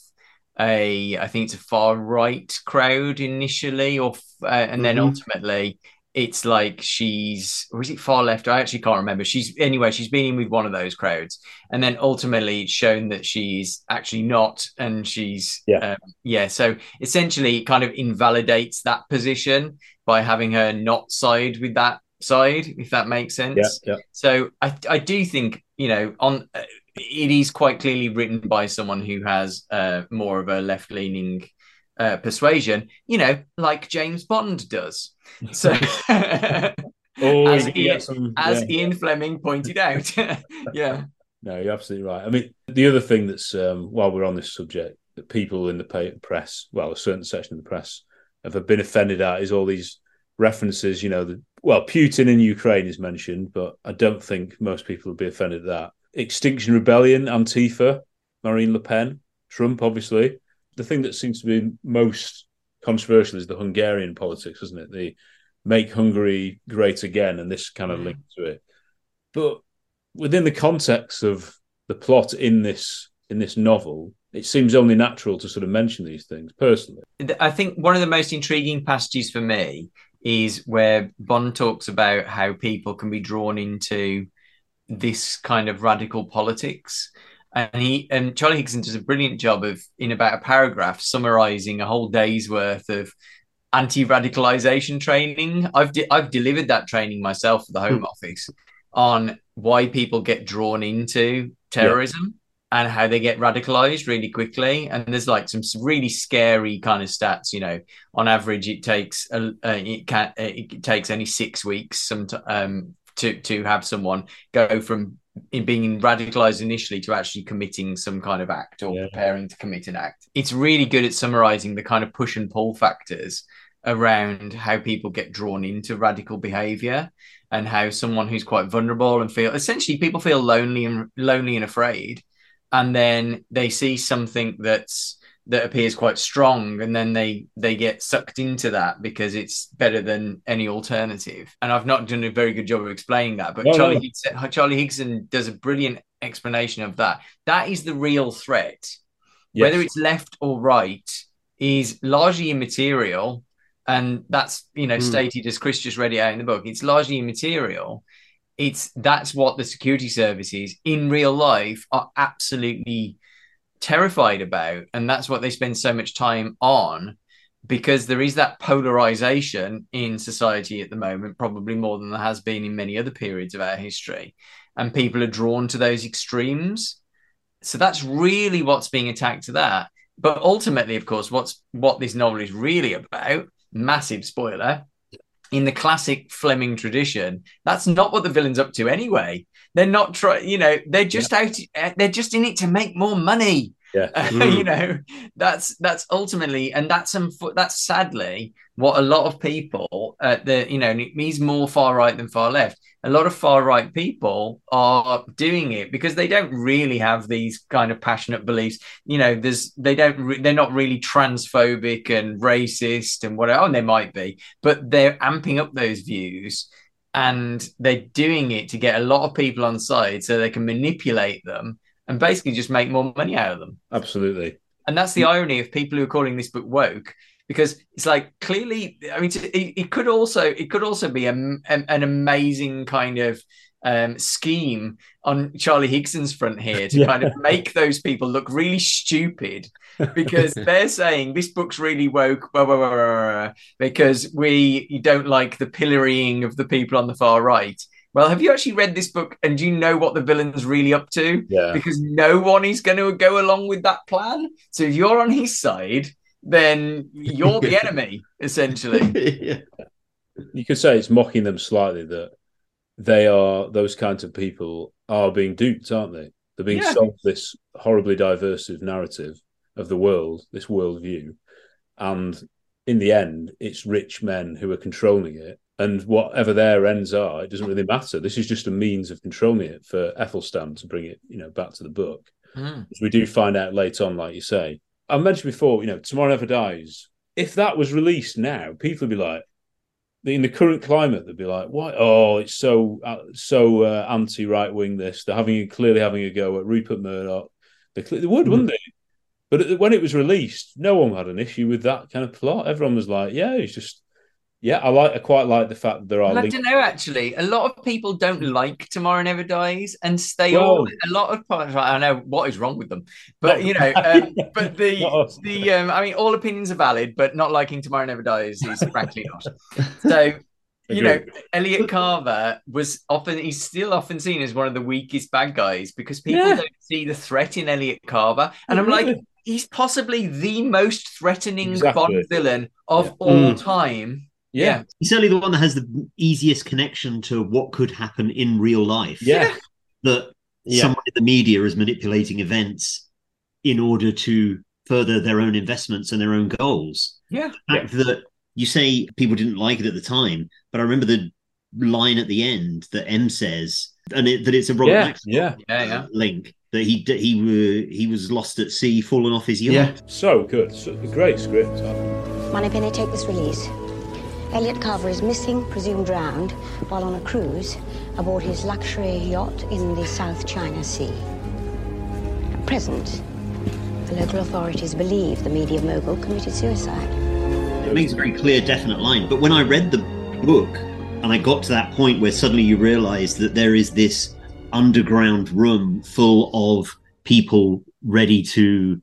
a I think it's a far right crowd initially, or uh, and then Mhm. ultimately it's like she's or is it far left? I actually can't remember. She's anyway, she's been in with one of those crowds, and then ultimately shown that she's actually not, and she's Yeah. um, yeah. So essentially, it kind of invalidates that position by having her not side with that side, if that makes sense. Yeah, yeah. So I I do think you know on uh, it is quite clearly written by someone who has uh, more of a left leaning uh, persuasion, you know, like James Bond does. So Oh, as, Ian, some- as yeah. Ian Fleming pointed out, yeah. No, you're absolutely right. I mean, the other thing that's um, while we're on this subject, that people in the press, well, a certain section of the press, have been offended at is all these references. You know, the, well, Putin in Ukraine is mentioned, but I don't think most people would be offended at that. Extinction Rebellion, Antifa, Marine Le Pen, Trump, obviously. The thing that seems to be most controversial is the Hungarian politics, isn't it? The make Hungary great again, and this kind of mm. link to it. But within the context of the plot in this in this novel, it seems only natural to sort of mention these things personally. I think one of the most intriguing passages for me is where Bond talks about how people can be drawn into this kind of radical politics. And he and Charlie Higson does a brilliant job of in about a paragraph summarizing a whole day's worth of anti-radicalization training. I've de- I've delivered that training myself for the Home Office on why people get drawn into terrorism and how they get radicalized really quickly. And there's like some really scary kind of stats. You know, on average, it takes a, uh, it can uh, it takes only six weeks some um to to have someone go from in being radicalized initially to actually committing some kind of act or Yeah. preparing to commit an act. It's really good at summarizing the kind of push and pull factors around how people get drawn into radical behavior and how someone who's quite vulnerable and feel essentially people feel lonely and lonely and afraid and then they see something that's that appears quite strong and then they they get sucked into that because it's better than any alternative and i've not done a very good job of explaining that but No, charlie no. Higson, charlie higson does a brilliant explanation of that that is the real threat Yes. whether it's left or right is largely immaterial and that's you know Hmm. stated as chris just read it out in the book it's largely immaterial it's that's what the security services in real life are absolutely terrified about and that's what they spend so much time on because there is that polarization in society at the moment probably more than there has been in many other periods of our history. And people are drawn to those extremes. So that's really what's being attacked to that. But ultimately of course what's what this novel is really about massive spoiler in the classic Fleming tradition, that's not what the villain's up to anyway. They're not trying, you know, they're just out, they're just in it to make more money. Yeah. you know, that's that's ultimately, and that's some that's sadly what a lot of people, uh, the you know, and it means more far right than far left. A lot of far right people are doing it because they don't really have these kind of passionate beliefs. You know, there's they don't re- they're not really transphobic and racist and whatever. And they might be, but they're amping up those views and they're doing it to get a lot of people on side so they can manipulate them and basically just make more money out of them. Absolutely. And that's the irony of people who are calling this book woke, because it's like clearly, I mean, it, it could also it could also be a, an amazing kind of um, scheme on Charlie Higson's front here to Yeah. kind of make those people look really stupid because they're saying this book's really woke blah, blah, blah, blah, blah, because we don't like the pillorying of the people on the far right. Well, have you actually read this book and do you know what the villain's really up to? Yeah. Because no one is going to go along with that plan. So if you're on his side, then you're the enemy, essentially. yeah. You could say it's mocking them slightly that they are those kinds of people are being duped, aren't they? They're being Yeah. sold this horribly diversive narrative of the world, this worldview, and in the end, it's rich men who are controlling it. And whatever their ends are, it doesn't really matter. This is just a means of controlling it for Athelstan to bring it, you know, back to the book. Hmm. As we do find out late on, like you say. I mentioned before, you know, Tomorrow Never Dies. If that was released now, people would be like, in the current climate, they'd be like, "What? Oh, it's so uh, so uh, anti right wing. This they're having clearly having a go at Rupert Murdoch. They, they would, wouldn't they? But when it was released, no one had an issue with that kind of plot. Everyone was like, "Yeah, it's just, yeah, I like, I quite like the fact that there are." I don't know. Actually, a lot of people don't like Tomorrow Never Dies, and stay Well- all. A lot of parts. I know what is wrong with them, but you know, um, but the the um, I mean, all opinions are valid, but not liking Tomorrow Never Dies is frankly not. So. You know. Elliot Carver was often, he's still often seen as one of the weakest bad guys because people Yeah. don't see the threat in Elliot Carver. And I'm like, he's possibly the most threatening Exactly. Bond villain of Yeah. all Mm. time. Yeah, He's certainly the one that has the easiest connection to what could happen in real life. yeah, That Yeah. someone in the media is manipulating events in order to further their own investments and their own goals. Yeah. The fact that you say people didn't like it at the time, but I remember the line at the end that M says, and it, that it's a Robert Yeah, Maxwell yeah. Yeah, yeah. link that he d- he were he was lost at sea, fallen off his yacht. Yeah. so good, so, great script. Moneypenny, take this release. Elliot Carver is missing, presumed drowned, while on a cruise aboard his luxury yacht in the South China Sea. At present, the local authorities believe the media mogul committed suicide. It makes a very clear, definite line. But when I read the book and I got to that point where suddenly you realize that there is this underground room full of people ready to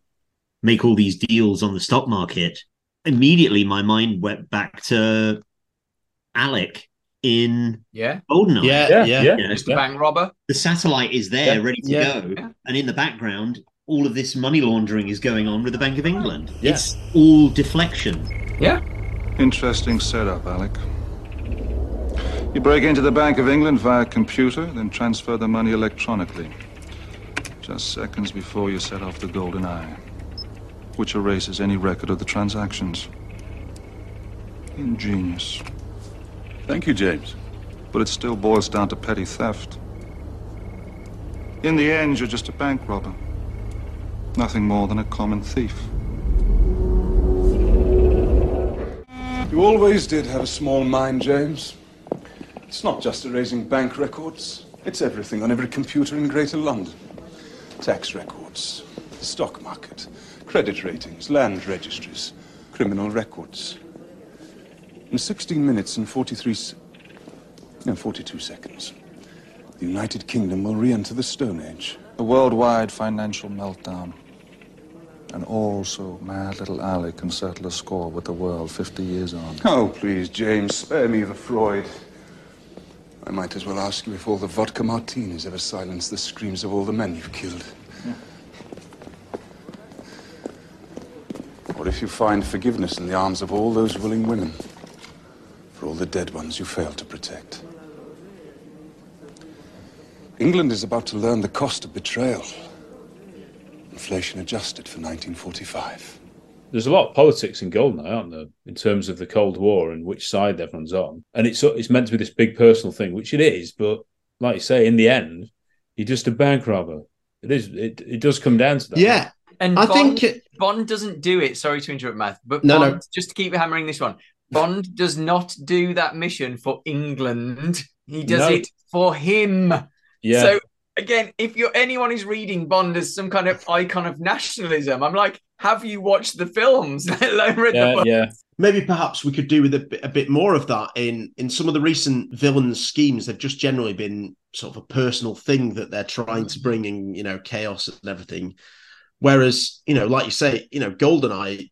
make all these deals on the stock market, immediately my mind went back to Alec in Yeah. Goldeneye. Yeah, Yeah, yeah. yeah, You know, Mr. Bank Robber. the satellite is there, Yeah. ready to Yeah. go, Yeah. and in the background, all of this money laundering is going on with the Bank of England. Yeah. It's all deflection. Yeah. Interesting setup, Alec. You break into the Bank of England via computer, then transfer the money electronically. Just seconds before you set off the Golden Eye, which erases any record of the transactions. Ingenious. Thank you, James. But it still boils down to petty theft. In the end, you're just a bank robber. Nothing more than a common thief. You always did have a small mind, James. It's not just erasing bank records. It's everything on every computer in Greater London. Tax records, stock market, credit ratings, land registries, criminal records. In 16 minutes and 43 s- no, 42 seconds, the United Kingdom will re enter the Stone Age. A worldwide financial meltdown. And also, mad little Alec can settle a score with the world 50 years on. Oh, please, James, spare me the Freud. I might as well ask you if all the vodka martinis ever silenced the screams of all the men you've killed. Or if you find forgiveness in the arms of all those willing women for all the dead ones you failed to protect. England is about to learn the cost of betrayal. Inflation adjusted for 1945. There's a lot of politics in Goldeneye, aren't there, in terms of the Cold War and which side everyone's on. And it's it's meant to be this big personal thing, which it is. But like you say, in the end, you're just a bank robber. It is. It, it does come down to that. Yeah. And I Bond, think Bond doesn't do it. Sorry to interrupt, Matt, but No, no. Just to keep hammering this one, Bond does not do that mission for England. He does No. it for him. Yeah. So again, if you're anyone who's reading Bond as some kind of icon of nationalism, I'm like, have you watched the films? Let alone read the yeah, yeah. maybe perhaps we could do with a bit, a bit more of that in in some of the recent villains schemes they've just generally been sort of a personal thing that they're trying to bring in you know chaos and everything whereas you know like you say you know goldeneye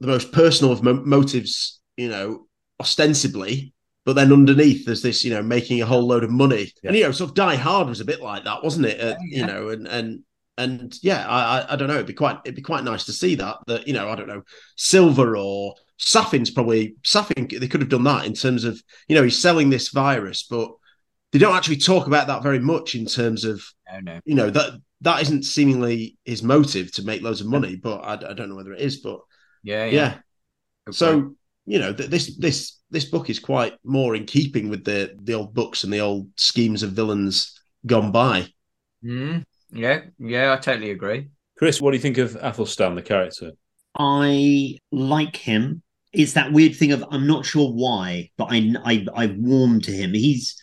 the most personal of mo- motives you know ostensibly but then underneath there's this you know making a whole load of money Yeah. and you know sort of die hard was a bit like that wasn't it Uh, Yeah, you know and and and yeah I, I i don't know it'd be quite it'd be quite nice to see that that you know i don't know Silva or Safin's probably Safin. They could have done that in terms of you know he's selling this virus, but they don't actually talk about that very much in terms of No, no. you know that that isn't seemingly his motive to make loads of money. But I, I don't know whether it is. But Yeah, yeah, yeah. Good so you know th- this this this book is quite more in keeping with the the old books and the old schemes of villains gone by. Mm, yeah, yeah, I totally agree. Chris, what do you think of Athelstan, the character? I like him. It's that weird thing of I'm not sure why, but I I I warm to him. He's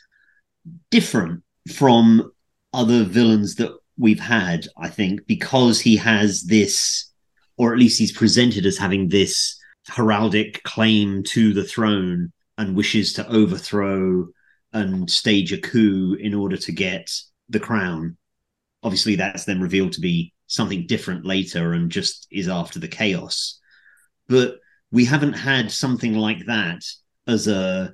different from other villains that we've had, I think, because he has this, or at least he's presented as having this heraldic claim to the throne and wishes to overthrow and stage a coup in order to get the crown. Obviously, that's then revealed to be something different later and just is after the chaos. But we haven't had something like that as a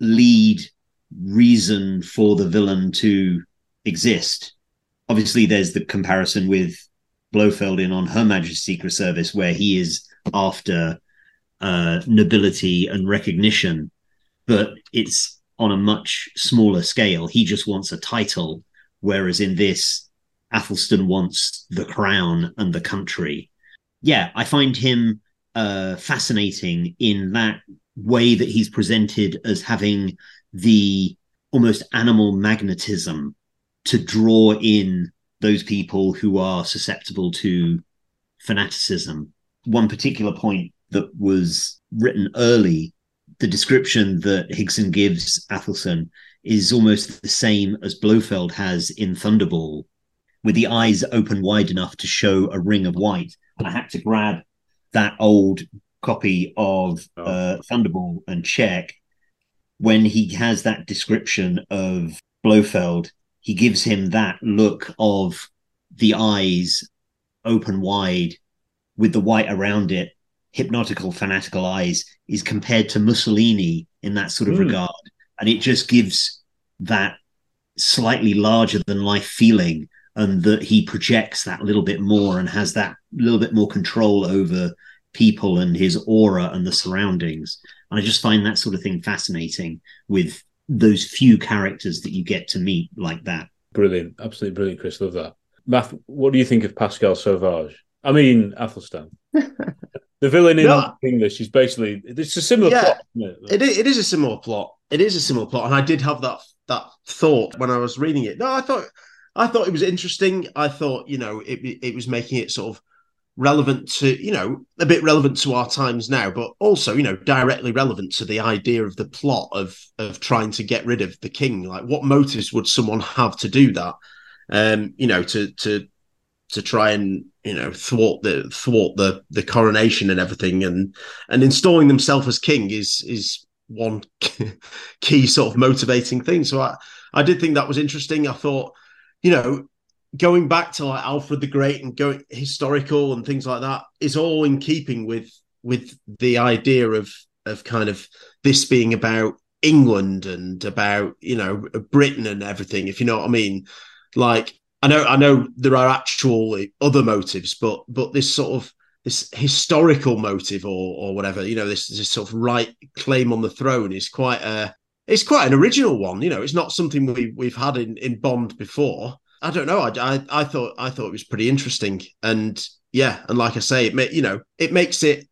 Lead reason for the villain to exist. Obviously, there's the comparison with Blofeld in on Her Majesty's Secret Service, where he is after uh, nobility and recognition, but it's on a much smaller scale. He just wants a title, whereas in this, Athelstan wants the crown and the country. Yeah, I find him uh, fascinating in that way that he's presented as having the almost animal magnetism to draw in those people who are susceptible to fanaticism. One particular point that was written early, the description that Higson gives Athelstan is almost the same as Blofeld has in Thunderball, with the eyes open wide enough to show a ring of white. And I had to grab that old copy of uh, Thunderball and check when he has that description of Blofeld, he gives him that look of the eyes open wide with the white around it, hypnotical, fanatical eyes, is compared to Mussolini in that sort of Mm. regard. And it just gives that slightly larger than life feeling and that he projects that little bit more and has that little bit more control over people and his aura and the surroundings. And I just find that sort of thing fascinating with those few characters that you get to meet like that. Brilliant, absolutely brilliant, Chris. Love that. Math, what do you think of Pascal Sauvage? I mean, Athelstan. the villain in No. English is basically it's a similar Yeah. plot. Isn't it? It is, it is a similar plot. It is a similar plot, and I did have that that thought when I was reading it. No, I thought I thought it was interesting. I thought you know it it was making it sort of relevant to you know a bit relevant to our times now, but also you know directly relevant to the idea of the plot of of trying to get rid of the king. Like, what motives would someone have to do that? Um, you know, to to to try and you know thwart the thwart the the coronation and everything and and installing themselves as king is is one key sort of motivating thing so i i did think that was interesting i thought you know going back to like alfred the great and going historical and things like that is all in keeping with with the idea of of kind of this being about england and about you know britain and everything if you know what i mean like I know I know there are actual other motives, but but this sort of this historical motive or or whatever, you know, this this sort of right claim on the throne is quite a it's quite an original one. You know, it's not something we we've had in in Bond before. I don't know. I, I I thought I thought it was pretty interesting, and yeah, and like I say, it may, you know it makes it.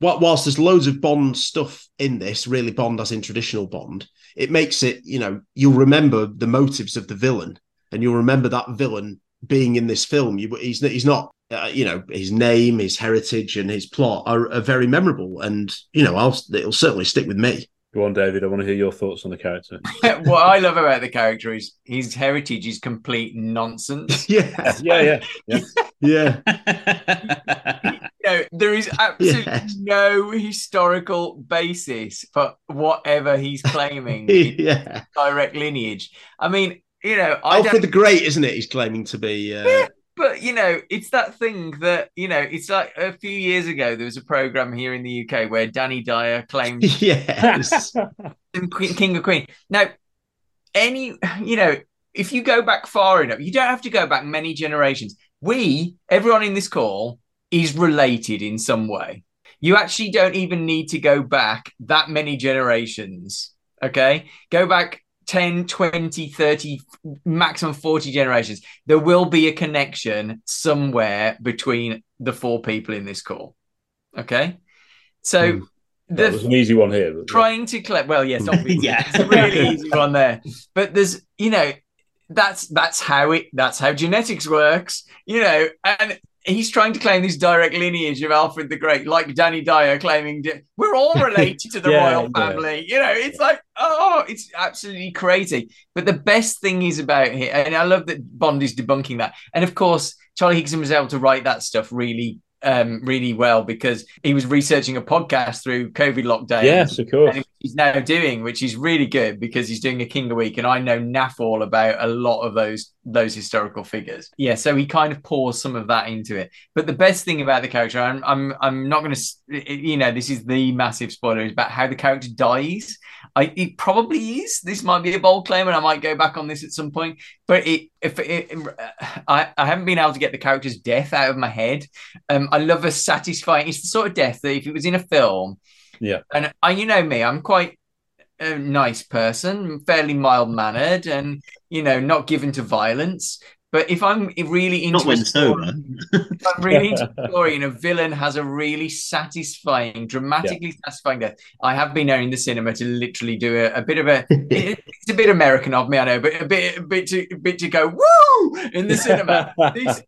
wh- Whilst there's loads of Bond stuff in this, really Bond as in traditional Bond, it makes it. You know, you'll remember the motives of the villain, and you'll remember that villain being in this film. You, he's he's not, uh, you know, his name, his heritage, and his plot are, are very memorable, and you know, I'll it'll certainly stick with me. Go on, David. I want to hear your thoughts on the character. what I love about the character is his heritage is complete nonsense. yeah, yeah, yeah, yeah. No, there is absolutely Yes. no historical basis for whatever he's claiming. yeah, direct lineage. I mean, you know, I Alfred don't. the Great, isn't it? He's claiming to be. Uh, But you know, it's that thing that you know. It's like a few years ago there was a program here in the UK where Danny Dyer claimed yes, King of Queen. Now, any you know, if you go back far enough, you don't have to go back many generations. We, everyone in this call, is related in some way. You actually don't even need to go back that many generations. Okay, go back 10, 20, 30, maximum 40 generations. There will be a connection somewhere between the four people in this call. Okay, so. Hmm. the- That was an easy one here. trying to collect well yes obviously Yeah. it's a really easy one there but there's you know that's that's how it that's how genetics works you know and he's trying to claim this direct lineage of alfred the great like danny dyer claiming we're all related to the Yeah, royal yeah. family. You know it's like oh it's absolutely crazy. But the best thing is about it and i love that bond is debunking that. And of course charlie higson was able to write that stuff really um really well because he was researching a podcast through covid lockdown Yes, of course. he's now doing, which is really good because he's doing a King a week, and I know naff all about a lot of those those historical figures. Yeah, so he kind of pours some of that into it. But the best thing about the character, I'm I'm I'm not going to, you know, this is the massive spoiler is about how the character dies. I it probably is. This might be a bold claim, and I might go back on this at some point. But it, if it, I I haven't been able to get the character's death out of my head. Um, I love a satisfying. It's the sort of death that if it was in a film. Yeah. And I, you know me, I'm quite a nice person, fairly mild mannered, and you know, not given to violence. But if I'm really into Not when a story, if I'm really into a story and a villain has a really satisfying, dramatically satisfying death, I have been known in the cinema to literally do a, a bit of a it's a bit American of me, I know, but a bit, a bit to, a bit to go woo in the cinema. this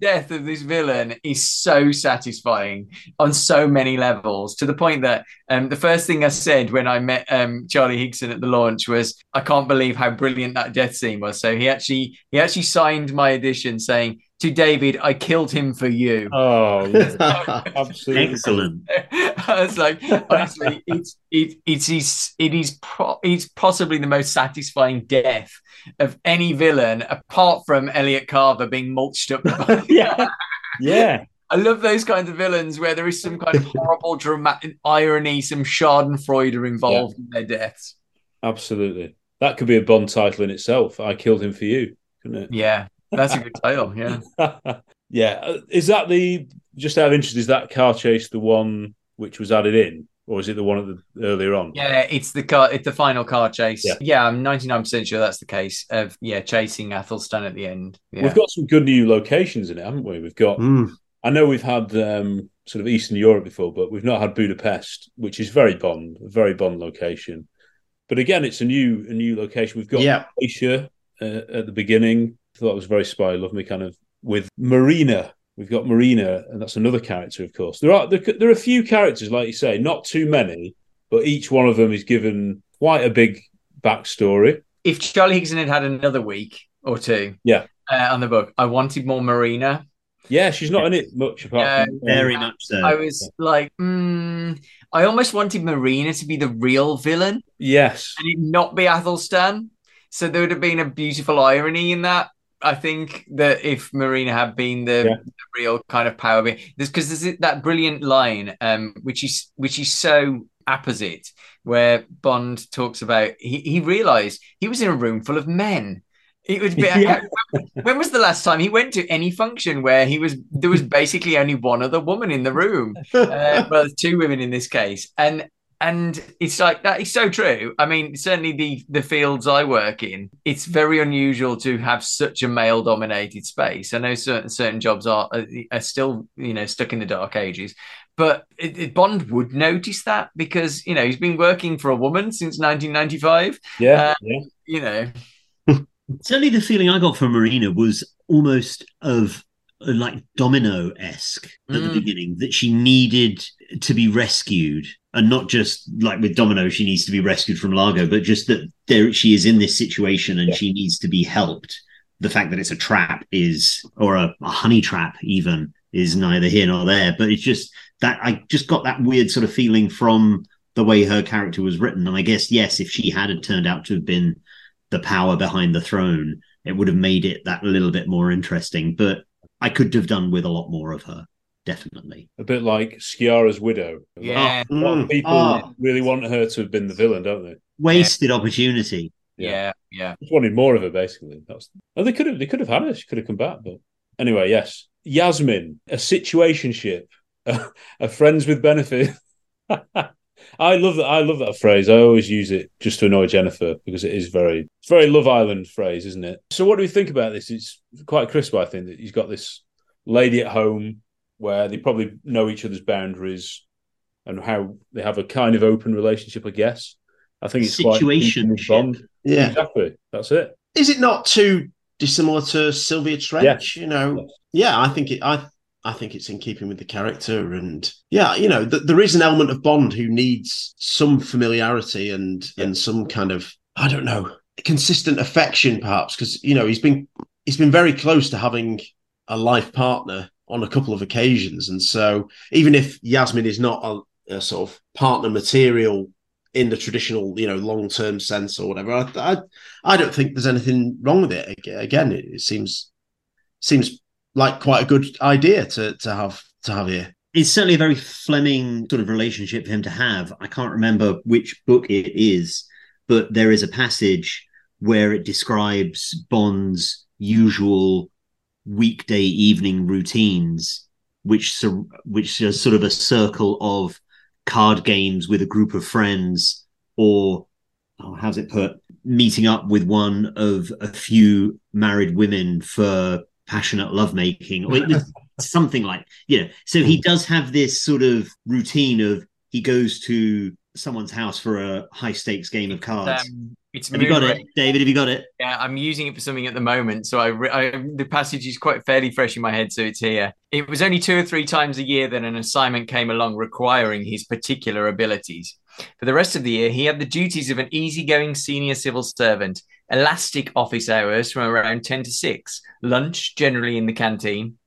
death of this villain is so satisfying on so many levels to the point that um, the first thing I said when I met um, Charlie Higson at the launch was, "I can't believe how brilliant that death scene was." So he actually he actually signed my edition saying, "To David, I killed him for you." Oh, yeah. absolutely. Excellent. I was like, honestly, it's it, it is it is pro- it's possibly the most satisfying death of any villain, apart from Elliot Carver being mulched up. yeah, yeah. I love those kinds of villains where there is some kind of horrible dramatic irony, some Schadenfreude are involved in their deaths. Absolutely. That could be a Bond title in itself. I killed him for you, couldn't it? Yeah, that's a good title. Yeah. yeah. Uh, Is that the just out of interest? Is that car chase the one which was added in, or is it the one at the earlier on? Yeah, it's the car. It's the final car chase. Yeah. Yeah, I'm 99 percent sure that's the case. Of yeah, chasing Athelstan at the end. Yeah. We've got some good new locations in it, haven't we? We've got. Mm. I know we've had um, sort of Eastern Europe before, but we've not had Budapest, which is very Bond, a very Bond location. But again, it's a new a new location. We've got Yeah. Asia uh, at the beginning. I thought it was very spy. Love me kind of with Marina. We've got Marina, and that's another character, of course. There are there, there are a few characters, like you say, not too many, but each one of them is given quite a big backstory. if Charlie Higson had had another week or two Yeah, uh, on the book, I wanted more Marina. yeah, she's not in it much apart Yeah, from Very much so. I was like, mm, I almost wanted Marina to be the real villain yes, and it not be Athelstan. So there would have been a beautiful irony in that. I think that if Marina had been the, Yeah. the real kind of power, being because there's that brilliant line, um, which is which is so apposite, where Bond talks about he, he realized he was in a room full of men. It would be Yeah. when was the last time he went to any function where he was there was basically only one other woman in the room uh, well there's two women in this case and and it's like that is so true. I mean certainly the the fields i work in it's very unusual to have such a male dominated space. I know certain certain jobs are are still you know stuck in the dark ages but it, it- bond would notice that because you know he's been working for a woman since 1995 yeah, Uh, yeah. you know. Certainly, the feeling I got from Marina was almost of like domino esque at the Mm. beginning that she needed to be rescued, and not just like with Domino, she needs to be rescued from Largo, but just that there she is in this situation and she needs to be helped. The fact that it's a trap is, or a, a honey trap, even is neither here nor there. But it's just that I just got that weird sort of feeling from the way her character was written. And I guess yes, if she had turned out to have been the power behind the throne, it would have made it that little bit more interesting. But I could have done with a lot more of her, definitely. a bit like Sciarra's widow. Yeah. a Mm. people Ah. really want her to have been the villain, don't they? Wasted opportunity. yeah yeah Just wanted more of her, basically. That's oh, they could have they could have had her. She could have come back, but anyway, yes. Yasmin, a situationship, a, a friends with benefit. I love that. I love that phrase. I always use it just to annoy Jennifer because it is very, it's very Love Island phrase, isn't it? So, what do we think about this? It's quite crisp. I think that he's got this lady at home where they probably know each other's boundaries and how they have a kind of open relationship. I guess. I think it's quite Situationship. Yeah. Exactly. That's it. Is it not too dissimilar to Sylvia Trench? You know, yeah, I think it. I I think it's in keeping with the character, and yeah, you know, th- there is an element of Bond who needs some familiarity and and some kind of I don't know consistent affection, perhaps, because you know he's been he's been very close to having a life partner on a couple of occasions, and so even if Yasmin is not a, a sort of partner material in the traditional, you know, long term sense or whatever, I, I I don't think there's anything wrong with it. Again, it, it seems seems like quite a good idea to to have to have here. It's certainly a very Fleming sort of relationship for him to have. I can't remember which book it is, but there is a passage where it describes Bond's usual weekday evening routines, which which is sort of a circle of card games with a group of friends, or oh, how's it put? meeting up with one of a few married women for passionate lovemaking, or something like you know. So he does have this sort of routine of he goes to someone's house for a high stakes game of cards. Um, it's have you got it, David? Have you got it? Yeah, I'm using it for something at the moment, so I, re- I the passage is quite fairly fresh in my head, so it's here. It was only two or three times a year that an assignment came along requiring his particular abilities. For the rest of the year, he had the duties of an easygoing senior civil servant, elastic office hours from around 10 to 6, lunch generally in the canteen,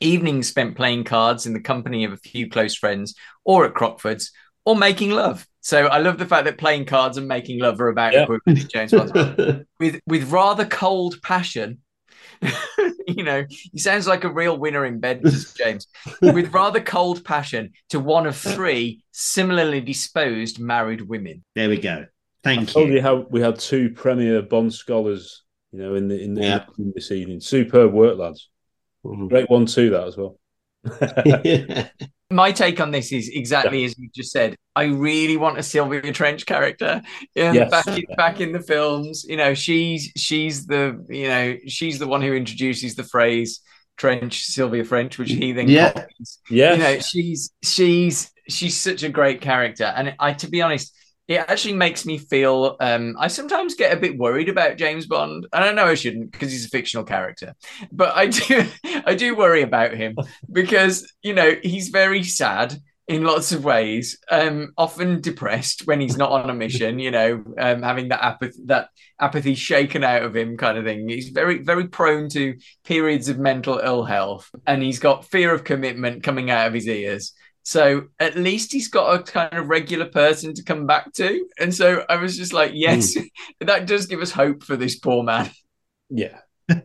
evenings spent playing cards in the company of a few close friends, or at Crockford's, or making love. So I love the fact that playing cards and making love are about Yeah. equivalent in James Bond's with with rather cold passion. you know, he sounds like a real winner in bed, James. with rather cold passion to one of three similarly disposed married women. There we go. I Thank told you. you how we had two premier Bond scholars, you know, in the in, the, Yeah. in this evening. Superb work, lads. Mm. Great one too. That as well. My take on this is exactly as you just said. I really want a Sylvia Trench character. Yeah, Yes. back in, back in the films, you know, she's she's the you know she's the one who introduces the phrase Trench Sylvia Trench, which he then Yeah. copies. Yes. you know she's she's she's such a great character and i to be honest it actually makes me feel um i sometimes get a bit worried about james bond and i know i shouldn't because he's a fictional character but i do i do worry about him because you know he's very sad in lots of ways um often depressed when he's not on a mission you know um having that apathy that apathy shaken out of him kind of thing. He's very very prone to periods of mental ill health and he's got fear of commitment coming out of his ears so at least he's got a kind of regular person to come back to and so i was just like yes hmm. that does give us hope for this poor man Yeah.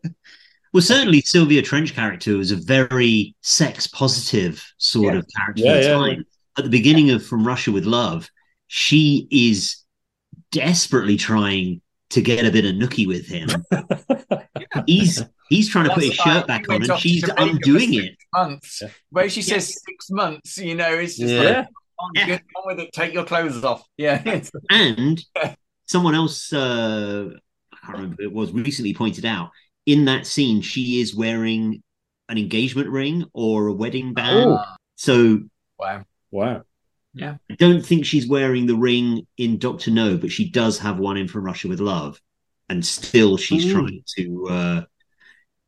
Well, certainly Sylvia Trench character was a very sex positive sort Yeah. of character Yeah, at the yeah, time. At the beginning of From Russia with Love, she is desperately trying to get a bit of nookie with him. He's he's trying to put his shirt back on and she's Jamaica undoing six it. months where she says six months you know it's just Yeah. like "Come on, get on with it take your clothes off yeah And someone else, uh, I can't remember it was, recently pointed out in that scene, she is wearing an engagement ring or a wedding band. Oh. So wow Wow. yeah I don't think she's wearing the ring in Doctor No, but she does have one in From Russia with Love, and still she's Mm. trying to uh,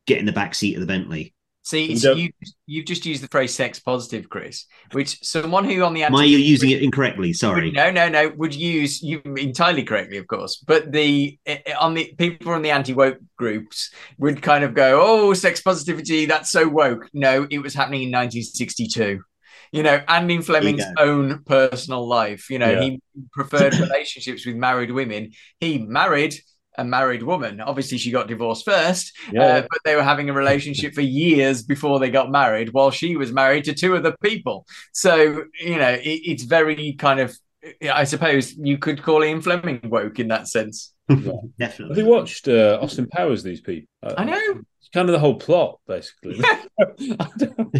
get in the back seat of the Bentley. see We it's, you you've just used the phrase sex positive chris which someone who on the anti Am I using it incorrectly? Sorry. No, no, no. Would use you entirely correctly, of course. But the eh, on the people on the anti woke groups would kind of go, "Oh, sex positivity, that's so woke." No, it was happening in 1962. You know, and in Fleming's go. own personal life. You know, Yeah. he preferred relationships with married women. He married a married woman. Obviously, she got divorced first, Yeah. uh, but they were having a relationship for years before they got married, while she was married to two other people. So, you know, it, it's very kind of, I suppose you could call Ian Fleming woke in that sense. Have Definitely. you watched uh, Austin Powers? These people. Uh, I know. It's kind of the whole plot, basically. I don't-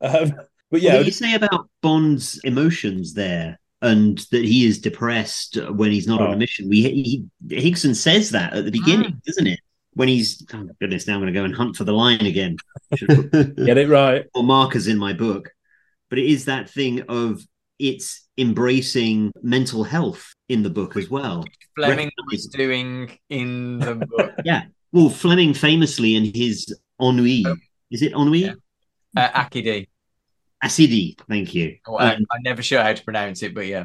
um, but Yeah, yeah, what do you say about Bond's emotions there, and that he is depressed when he's not on Oh. a mission? We he, Higson says that at the beginning, doesn't it? When he's oh my goodness, now I'm going to go and hunt for the line again. Get it right. more markers in my book, but it is that thing of it's embracing mental health in the book as well. Fleming was doing in the book. yeah. Well, Fleming famously in his ennui, is it ennui? Yeah. Uh, Accidie. Accidie, thank you. Oh, I, Um, I'm never sure how to pronounce it, but yeah.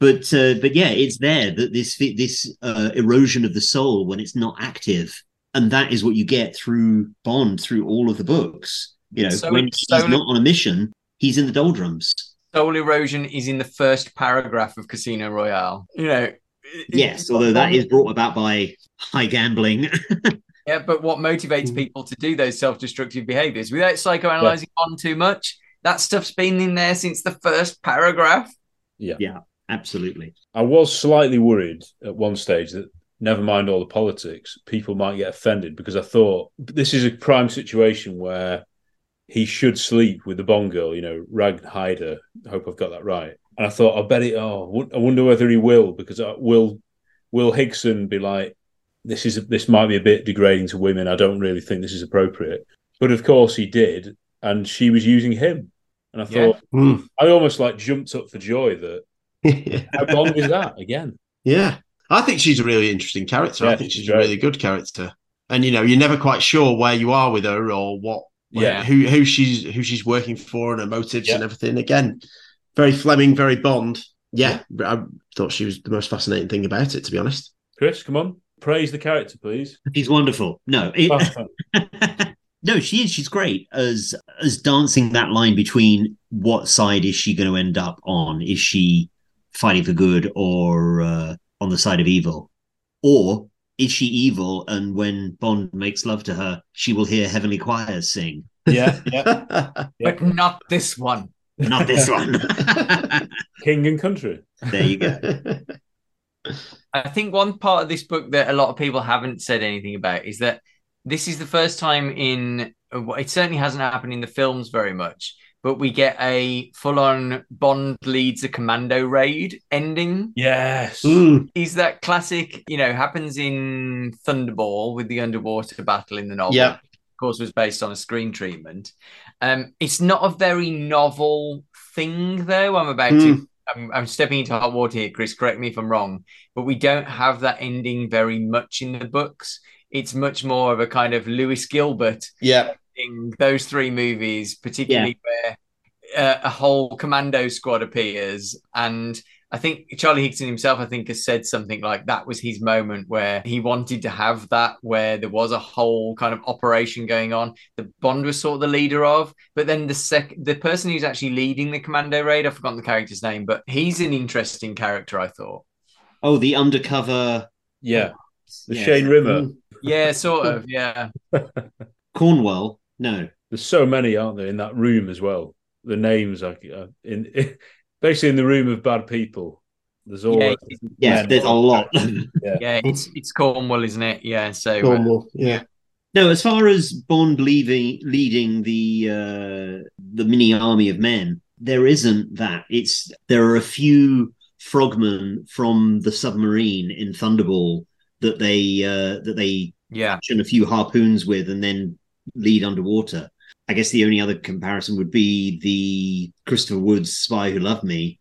but uh, but yeah, it's there that this this uh, erosion of the soul when it's not active, and that is what you get through Bond through all of the books. You know, So- when he's not on a mission, he's in the doldrums. Soul erosion is in the first paragraph of Casino Royale. You know, Yes, although that is brought about by high gambling. Yeah, but what motivates people to do those self-destructive behaviors without psychoanalyzing on too much? That stuff's been in there since the first paragraph. Yeah. yeah, absolutely. I was slightly worried at one stage that never mind all the politics, people might get offended because I thought this is a prime situation where he should sleep with the Bond girl, you know, Rag Hyder. I hope I've got that right. And I thought, I bet it. Oh, I wonder whether he will because uh, will will Higson be like, this is this might be a bit degrading to women. I don't really think this is appropriate. But of course he did, and she was using him. And I Yeah. thought Mm. I almost like jumped up for joy that how Bond was that again. Yeah. I think she's a really interesting character. I think she's she's a really good character. And you know, you're never quite sure where you are with her or what Yeah. who who she's who she's working for and her motives Yeah. and everything. Again, very Fleming, very Bond. Yeah, I thought she was the most fascinating thing about it, to be honest. Chris, come on, praise the character, please. He's wonderful. No, it- no, she is. She's great as as dancing that line between what side is she going to end up on? Is she fighting for good or uh, on the side of evil, or is she evil? And when Bond makes love to her, she will hear heavenly choirs sing. Yeah, yeah. But not this one. Not this one. King and country. There you go. I think one part of this book that a lot of people haven't said anything about is that this is the first time in it certainly hasn't happened in the films very much, but we get a full-on Bond leads a commando raid ending. Yes. Mm. Is that classic? You know, happens in Thunderball with the underwater battle in the novel. Yeah. Of course, was based on a screen treatment. Um, it's not a very novel thing, though. I'm about to. Mm. I'm, I'm stepping into hot water here, Chris. Correct me if I'm wrong, but we don't have that ending very much in the books. It's much more of a kind of Lewis Gilbert Yeah. in those three movies, particularly where uh, a whole commando squad appears. And I think Charlie Higson himself, I think, has said something like that was his moment where he wanted to have that, where there was a whole kind of operation going on that Bond was sort of the leader of. But then the sec, the person who's actually leading the commando raid, I've forgotten the character's name, but he's an interesting character, I thought. Oh, the undercover. Yeah. The Yeah. Shane Rimmer. Yeah, sort of. Yeah. Cornwell. No. There's so many, aren't there, in that room as well? The names are uh, in, basically in the room of bad people. There's all Yeah, Yeah, there's a lot. Yeah. Yeah, it's it's Cornwall, isn't it? Yeah. So uh, Cornwall, yeah. No, as far as Bond leaving, leading the uh, the mini army of men, there isn't that. It's there are a few frogmen from the submarine in Thunderball that they uh, that they yeah, action a few harpoons with and then lead underwater. I guess the only other comparison would be the Christopher Wood's Spy Who Loved Me,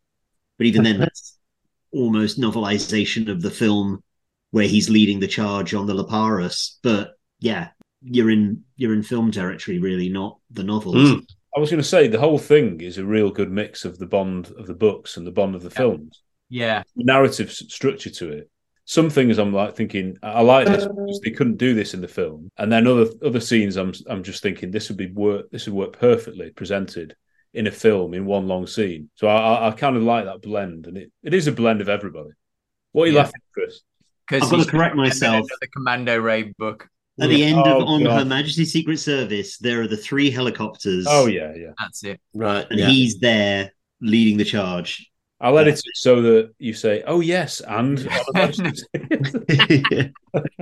but even then, that's almost novelization of the film where he's leading the charge on the Liparus. But yeah, you're in you're in film territory, really, not the novels. Mm. I was going to say the whole thing is a real good mix of the Bond of the books and the Bond of the films. yeah. Narrative structure to it. Some things I'm like thinking I I like this uh, because they couldn't do this in the film, and then other other scenes I'm I'm just thinking this would be work this would work perfectly presented in a film in one long scene. So I, I, I kind of like that blend, and it, it is a blend of everybody. What are you Yeah. laughing, at, Chris? Because I've got to correct myself. The Commando Raid book. At the end Oh, of On God. Her Majesty's Secret Service, there are the three helicopters. Oh yeah, yeah. That's it. Right. and yeah. he's there leading the charge. I'll edit it so that you say, "Oh yes," and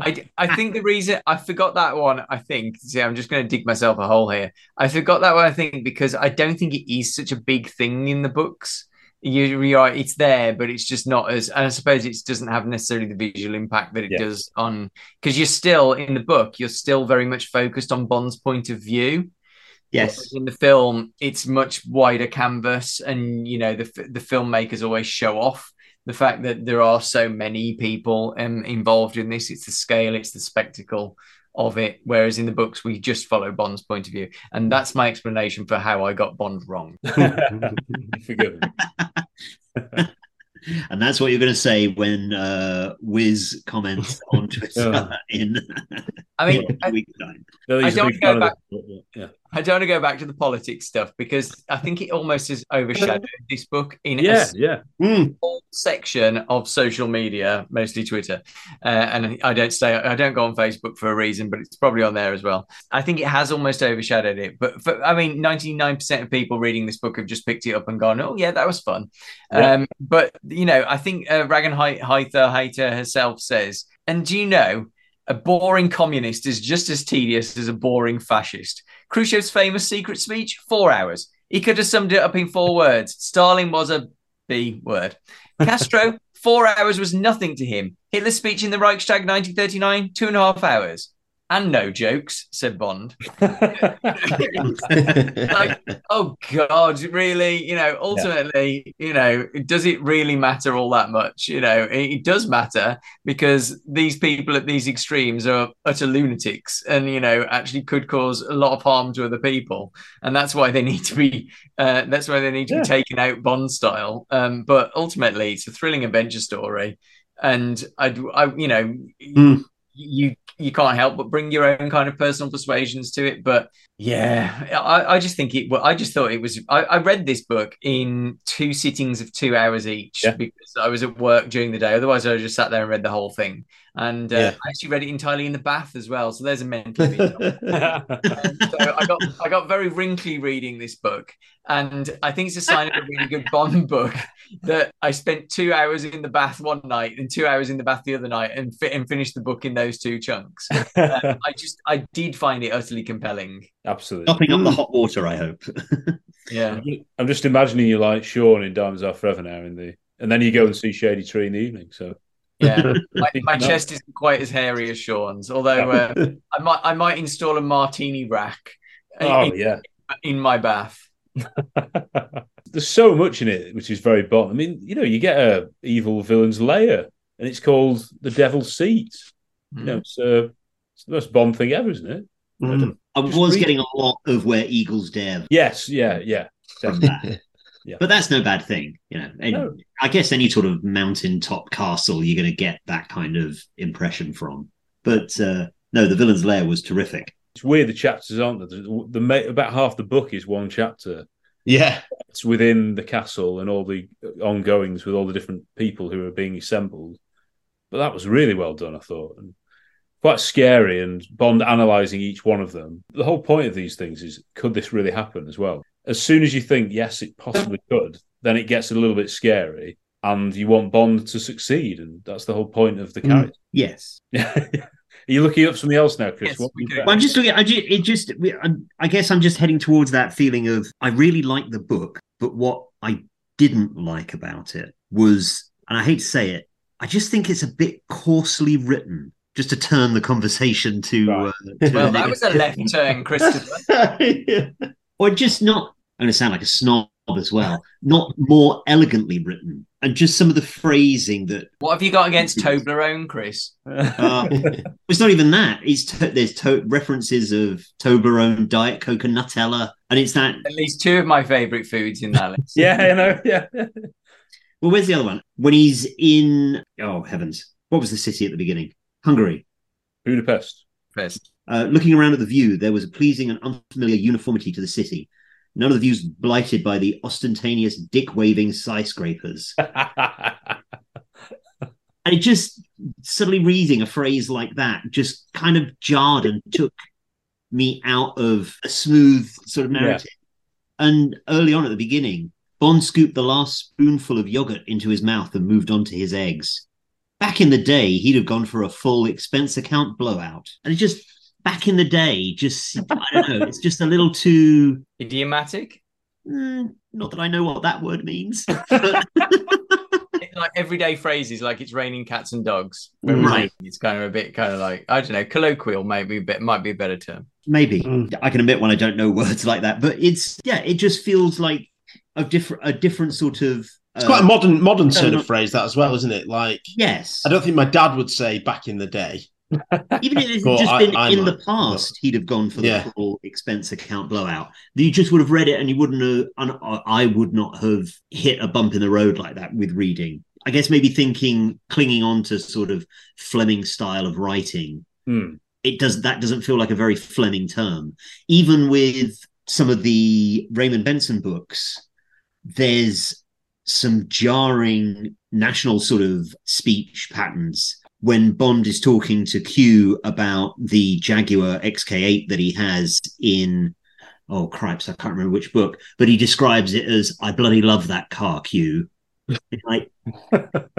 I, I think the reason I forgot that one, I think, see, I'm just going to dig myself a hole here. I forgot that one, I think, because I don't think it is such a big thing in the books. You, you are, it's there, but it's just not as, and I suppose it doesn't have necessarily the visual impact that it Yeah. does on, because you're still in the book, you're still very much focused on Bond's point of view. Yes. in the film it's much wider canvas and you know the the filmmakers always show off the fact that there are so many people um, involved in this it's the scale it's the spectacle of it whereas in the books we just follow bond's point of view and that's my explanation for how i got bond wrong Forgive me. And that's what you're going to say when uh, Wiz comments on Twitter Yeah. in i mean a I, week's time. No, I don't big go back- yeah. I don't want to go back to the politics stuff because I think it almost has overshadowed this book in Yeah, a yeah. Mm. whole section of social media, mostly Twitter. Uh, and I don't stay, I don't go on Facebook for a reason, but it's probably on there as well. I think it has almost overshadowed it. But for, I mean, 99% of people reading this book have just picked it up and gone, oh, yeah, that was fun. Yeah. Um, but, you know, I think uh, Ragan Heither herself says, and do you know, a boring communist is just as tedious as a boring fascist. Khrushchev's famous secret speech, four hours. He could have summed it up in four words. Stalin was a B word. Castro, four hours was nothing to him. Hitler's speech in the Reichstag 1939, two and a half hours. And no jokes, said Bond. like, oh God, really? You know, ultimately, you know, does it really matter all that much? You know, it, it does matter because these people at these extremes are utter lunatics and, you know, actually could cause a lot of harm to other people. And that's why they need to be, uh, that's why they need to Yeah. be taken out Bond style. Um, but ultimately, it's a thrilling adventure story. And I, I you know, Hmm. You you can't help but bring your own kind of personal persuasions to it. But yeah, I, I just think it. Well, I just thought it was. I, I read this book in two sittings of two hours each because I was at work during the day. Otherwise, I just sat there and read the whole thing. And uh, Yeah. I actually read it entirely in the bath as well. So there's a mental. image. so I got I got very wrinkly reading this book, and I think it's a sign of a really good Bond book that I spent two hours in the bath one night and two hours in the bath the other night, and fit and finished the book in those two chunks. Uh, I just I did find it utterly compelling. Absolutely. Topping up the hot water, I hope. Yeah. I'm just imagining you like Sean in Diamonds Are Forever now in the, and then you go and see Shady Tree in the evening. So Yeah, my, my chest isn't quite as hairy as Sean's, although uh, I might I might install a martini rack. Oh, in, yeah. in my bath. there's so much in it which is very Bond. I mean, you know, you get a evil villain's lair, and it's called the Devil's Seat. You know, it's, uh, it's the most Bond thing ever, isn't it? I I was read- getting a lot of where eagles dare Yes, yeah, yeah. from that. Yeah. But that's no bad thing, you know. And No. I guess any sort of mountaintop castle, you're going to get that kind of impression from. But uh, no, the villain's lair was terrific. It's weird the chapters aren't there. The, the about half the book is one chapter. Yeah, It's within the castle and all the ongoings with all the different people who are being assembled. But that was really well done, I thought, and quite scary. And Bond analysing each one of them. The whole point of these things is, could this really happen as well? As soon as you think yes, it possibly could, then it gets a little bit scary, and you want Bond to succeed, and that's the whole point of the Mm, character. yes. Are you looking up something else now, Chris? Yes, What we do. Well, I'm just looking. I just, it just. I'm- guess I'm just heading towards that feeling of I really like the book, but what I didn't like about it was, and I hate to say it, I just think it's a bit coarsely written. Just to turn the conversation to, uh, to Well, a that was a left turn, Christopher. or just not. I'm going to sound like a snob as well. Not more elegantly written, and just some of the phrasing that What have you got against Toblerone, Chris? uh, it's not even that. It's to, there's to, references of Toblerone, Diet Coke, and Nutella, and it's that. At least two of my favourite foods in that list. yeah, you know. Yeah. Well, where's the other one? When he's in oh heavens, what was the city at the beginning? Hungary. Budapest. First. Uh, looking around at the view, there was a pleasing and unfamiliar uniformity to the city. None of the views blighted by the ostentatious dick waving skyscrapers. And it just suddenly reading a phrase like that just kind of jarred and took me out of a smooth sort of narrative. And early on at the beginning, Bond scooped the last spoonful of yogurt into his mouth and moved on to his eggs. Back in the day, he'd have gone for a full expense account blowout. And it just back in the day, just I don't know, it's just a little too Idiomatic? mm, not that I know what that word means. like everyday phrases like it's raining cats and dogs. Mm. Right. It's kind of a bit kind of like I don't know, colloquial maybe a bit might be a better term. Maybe mm. I can admit when I don't know words like that, but it's yeah, it just feels like a different a different sort of. It's quite a uh, modern modern no, turn no. of phrase that as well, isn't it? Like Yes, I don't think my dad would say back in the day. Even if it had just been I in might, the past, he'd have gone for the Yeah. full expense account blowout. You just would have read it, and you wouldn't have. And I would not have hit a bump in the road like that with reading. I guess maybe thinking, clinging on to sort of Fleming style of writing. Hmm. it does that doesn't feel like a very Fleming term. Even with some of the Raymond Benson books, there's some jarring national sort of speech patterns when Bond is talking to Q about the Jaguar XK8 that he has in oh cripes, I can't remember which book, but he describes it as I bloody love that car, Q. It's like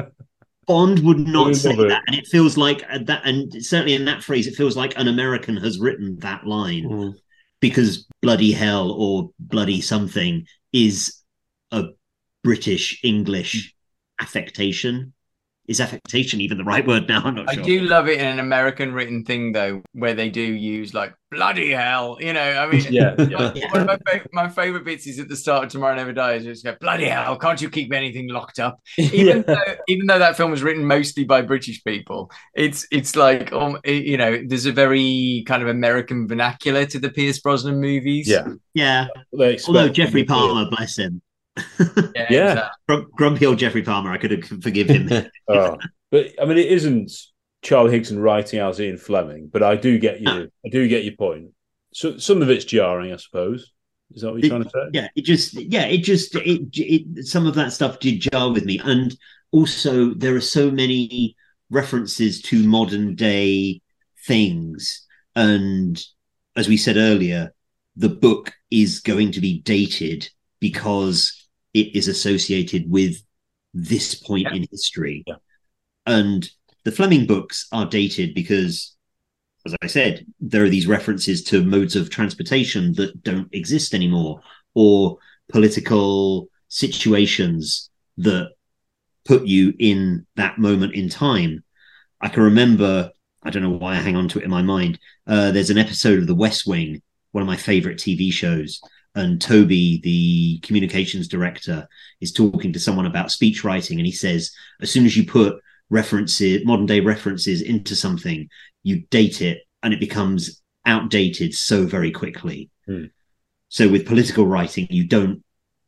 Bond would not say it. that, and it feels like uh, that, and certainly in that phrase, it feels like an American has written that line because bloody hell or bloody something is a British English affectation. Is affectation even the right word now? I'm not I sure. I do love it in an American written thing though, where they do use like bloody hell. You know, I mean, Yeah, one- yeah. one of my, fa- my favorite bits is at the start of Tomorrow Never Dies. Just go bloody hell! Can't you keep anything locked up? Even Yeah. though, even though that film was written mostly by British people, it's it's like um, it- you know, there's a very kind of American vernacular to the Pierce Brosnan movies. Yeah. Yeah. Although Geoffrey Palmer, bless him. Yeah, Yeah. exactly. Grum- grumpy old Geoffrey Palmer, I could have forgive him. Oh. But I mean, it isn't Charlie Higson writing as Ian Fleming, but I do get you. I do get your point. So some of it's jarring, I suppose. Is that what you're trying to say? yeah it just yeah it just it, it some of that stuff did jar with me and also there are so many references to modern day things and as we said earlier the book is going to be dated because it is associated with this point in history and the fleming books are dated because as I said, there are these references to modes of transportation that don't exist anymore, or political situations that put you in that moment in time. I can remember, I don't know why I hang on to it in my mind. Uh, there's an episode of The West Wing, one of my favorite TV shows, and Toby, the communications director, is talking to someone about speech writing, and he says, as soon as you put references, modern day references into something, you date it and it becomes outdated so very quickly. Hmm. So with political writing, you don't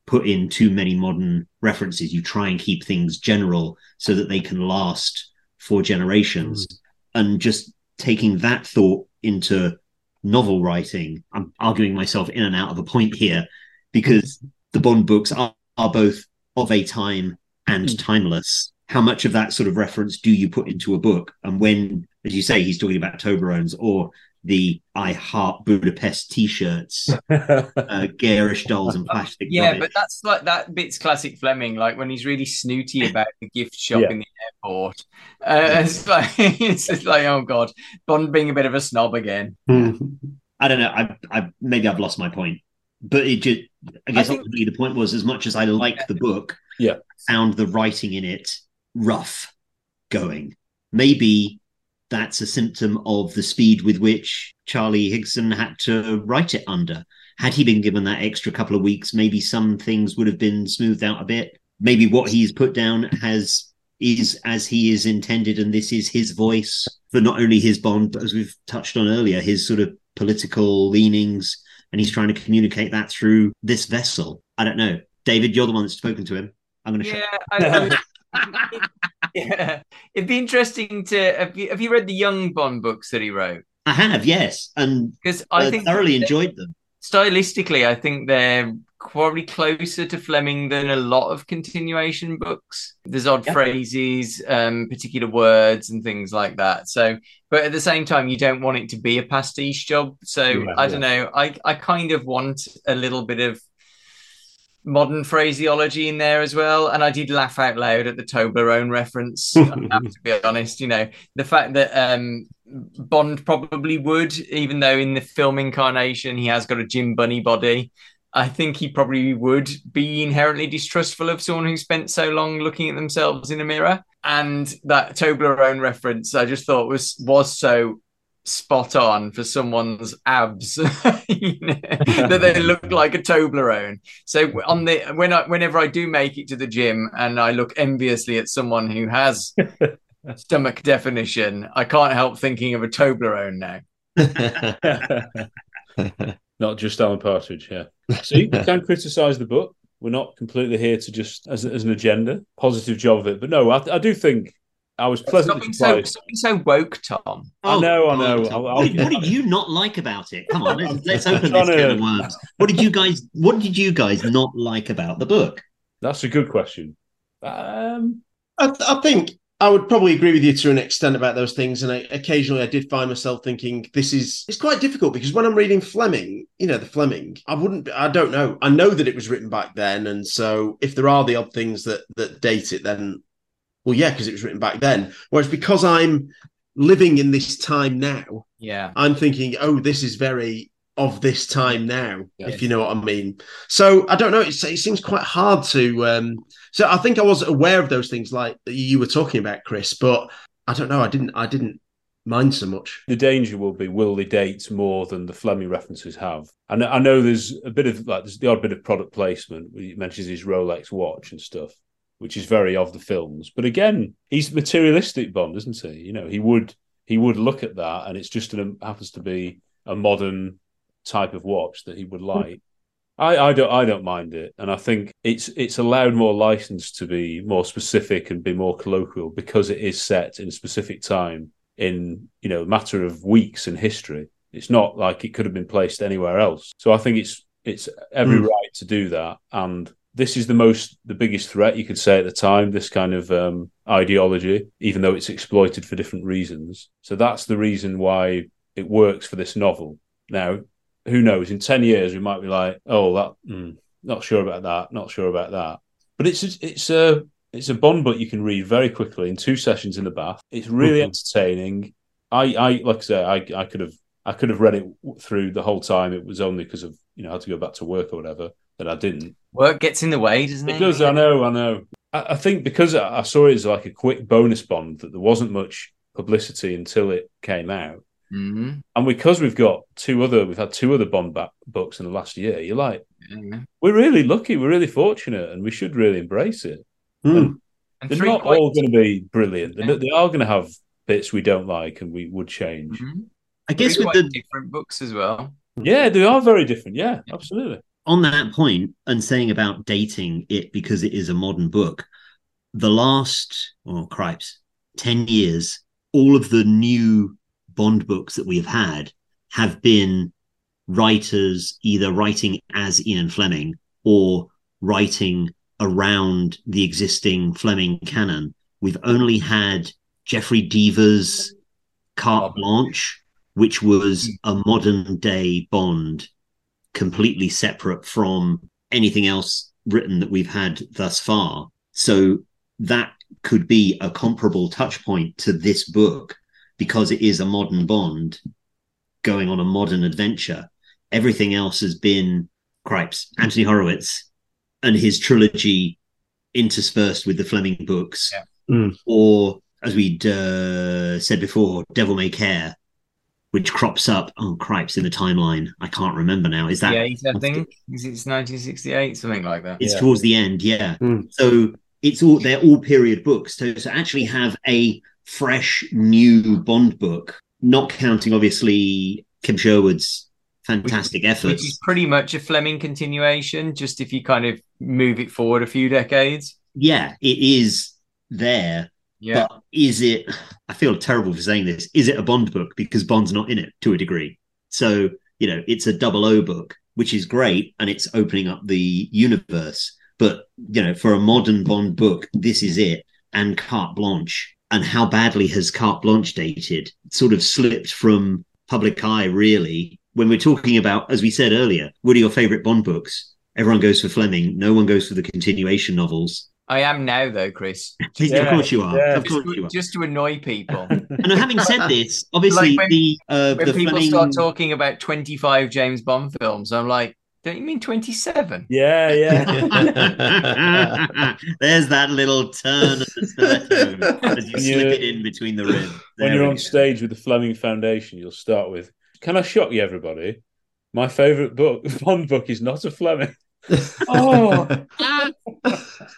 put in too many modern references. You try and keep things general so that they can last for generations. And just taking that thought into novel writing, I'm arguing myself in and out of a point here because the Bond books are, are both of a time and hmm. timeless. How much of that sort of reference do you put into a book? And when, as you say, he's talking about Toblerones or the I Heart Budapest t-shirts, uh, garish dolls and plastic. Yeah, rubbish. but that's like that bit's classic Fleming, like when he's really snooty about the gift shop Yeah. in the airport. Uh, it's like it's just like, oh god, Bond being a bit of a snob again. I don't know. I, I maybe I've lost my point, but it just. I guess think- ultimately the point was as much as I like the book, yeah, found the writing in it rough going. Maybe that's a symptom of the speed with which Charlie Higson had to write it under. Had he been given that extra couple of weeks, maybe some things would have been smoothed out a bit. Maybe what he's put down has is as he is intended, and this is his voice for not only his bond, but as we've touched on earlier, his sort of political leanings, and he's trying to communicate that through this vessel. I don't know. David, you're the one that's spoken to him. I'm going to Yeah, I, yeah. It'd be interesting to have you, have you read the Young Bond books that he wrote? I have, yes, and because I uh, think thoroughly enjoyed them. Stylistically, I think they're probably closer to Fleming than a lot of continuation books. There's odd Yeah. phrases, um, particular words, and things like that. So, but at the same time, you don't want it to be a pastiche job. So Yeah, I yeah. don't know. I I kind of want a little bit of modern phraseology in there as well. And I did laugh out loud at the Toblerone reference. I have to be honest, you know, the fact that um, Bond probably would, even though in the film incarnation he has got a gym Bunny body. I think he probably would be inherently distrustful of someone who spent so long looking at themselves in a mirror. And that Toblerone reference, I just thought was was so spot on for someone's abs you know, that they look like a Toblerone. So on the when I whenever I do make it to the gym and I look enviously at someone who has stomach definition, I can't help thinking of a Toblerone now. Not just Alan Partridge, yeah. So you can criticise the book. We're not completely here to just as, as an agenda. Positive job of it, but no, I, I do think I was Stop pleasantly being so, surprised. stop being so woke, Tom. I know, I know. I'll- I'll- what, did, what did you not like about it? Come on, let's, let's open this trying can of worms. What did you guys? What did you guys not like about the book? That's a good question. Um, I, I think I would probably agree with you to an extent about those things, and I, occasionally I did find myself thinking this is it's quite difficult because when I'm reading Fleming, you know, the Fleming, I wouldn't, I don't know, I know that it was written back then, and so if there are the odd things that that date it, then well, yeah, because it was written back then. Whereas because I'm living in this time now, Yeah. I'm thinking, oh, this is very of this time now, if you know what I mean. So I don't know. It's, it seems quite hard to. Um, so I think I was aware of those things like you were talking about, Chris, but I don't know. I didn't. I didn't mind so much. The danger will be will they date more than the Fleming references have? And I know there's a bit of like there's the odd bit of product placement. He mentions his Rolex watch and stuff, which is very of the films. But again, he's materialistic Bond, isn't he? You know, he would he would look at that, and it's just an, happens to be a modern type of watch that he would like. I, I don't I don't mind it, and I think it's it's allowed more license to be more specific and be more colloquial because it is set in a specific time in you know a matter of weeks in history. It's not like it could have been placed anywhere else. So I think it's it's every Mm. right to do that, and this is the most the biggest threat you could say at the time. This kind of um, ideology, even though it's exploited for different reasons. So that's the reason why it works for this novel. Now, who knows? In ten years, we might be like, "Oh, that mm, not sure about that, not sure about that." But it's it's a it's a Bond book you can read very quickly in two sessions in the bath. It's really entertaining. I I like I say I I could have I could have read it through the whole time. It was only because of you know I had to go back to work or whatever that I didn't. Work gets in the way, doesn't it? It does. I know. I know. I, I think because I I saw it as like a quick bonus Bond that there wasn't much publicity until it came out. Mhm. And because we've got two other, we've had two other Bond back books in the last year. You're like, Yeah. we're really lucky, we're really fortunate, and we should really embrace it. And And they're not quite- all going to be brilliant. They're, they are going to have bits we don't like and we would change. I guess Three with the different books as well. Yeah, they are very different. Yeah, absolutely. On that point and saying about dating it because it is a modern book, the last, oh, cripes, 10 years, all of the new Bond books that we have had have been writers either writing as Ian Fleming or writing around the existing Fleming canon. We've only had Jeffrey Deaver's Carte Blanche, which was a modern day Bond completely separate from anything else written that we've had thus far. So that could be a comparable touch point to this book because it is a modern Bond going on a modern adventure. Everything else has been cripes, Anthony Horowitz and his trilogy interspersed with the Fleming books, or as we'd uh, said before, Devil May Care, which crops up. Oh, cripes in the timeline. I can't remember now. Is that yeah, I think it's 1968, something like that. it's towards the end, yeah. Hmm. So it's all they're all period books. So to actually have a fresh new Bond book, not counting obviously Kim Sherwood's fantastic which efforts. is pretty much a Fleming continuation. Just if you kind of move it forward a few decades. yeah, it is there. Yeah. But is it I feel terrible for saying this. Is it a Bond book? Because Bond's not in it to a degree. So, you know, it's a double O book, which is great, and it's opening up the universe. But, you know, for a modern Bond book, this is it. And carte blanche. And how badly has carte blanche dated? Sort of slipped from public eye, really. When we're talking about, as we said earlier, what are your favorite Bond books? Everyone goes for Fleming. No one goes for the continuation novels. I am now, though, Chris. Of course you are. Of Just, course to, you are. just to annoy people. And having said this, obviously Like when- the uh, when the people Fleming, start talking about 25 James Bond films, I'm like, don't you mean 27? Yeah, yeah. there's that little turn of the stiletto as you When slip it in between the ribs. when you're on go. stage with the Fleming Foundation, you'll start with, "Can I shock you, everybody? My favourite book, Bond book, is not a Fleming." Oh,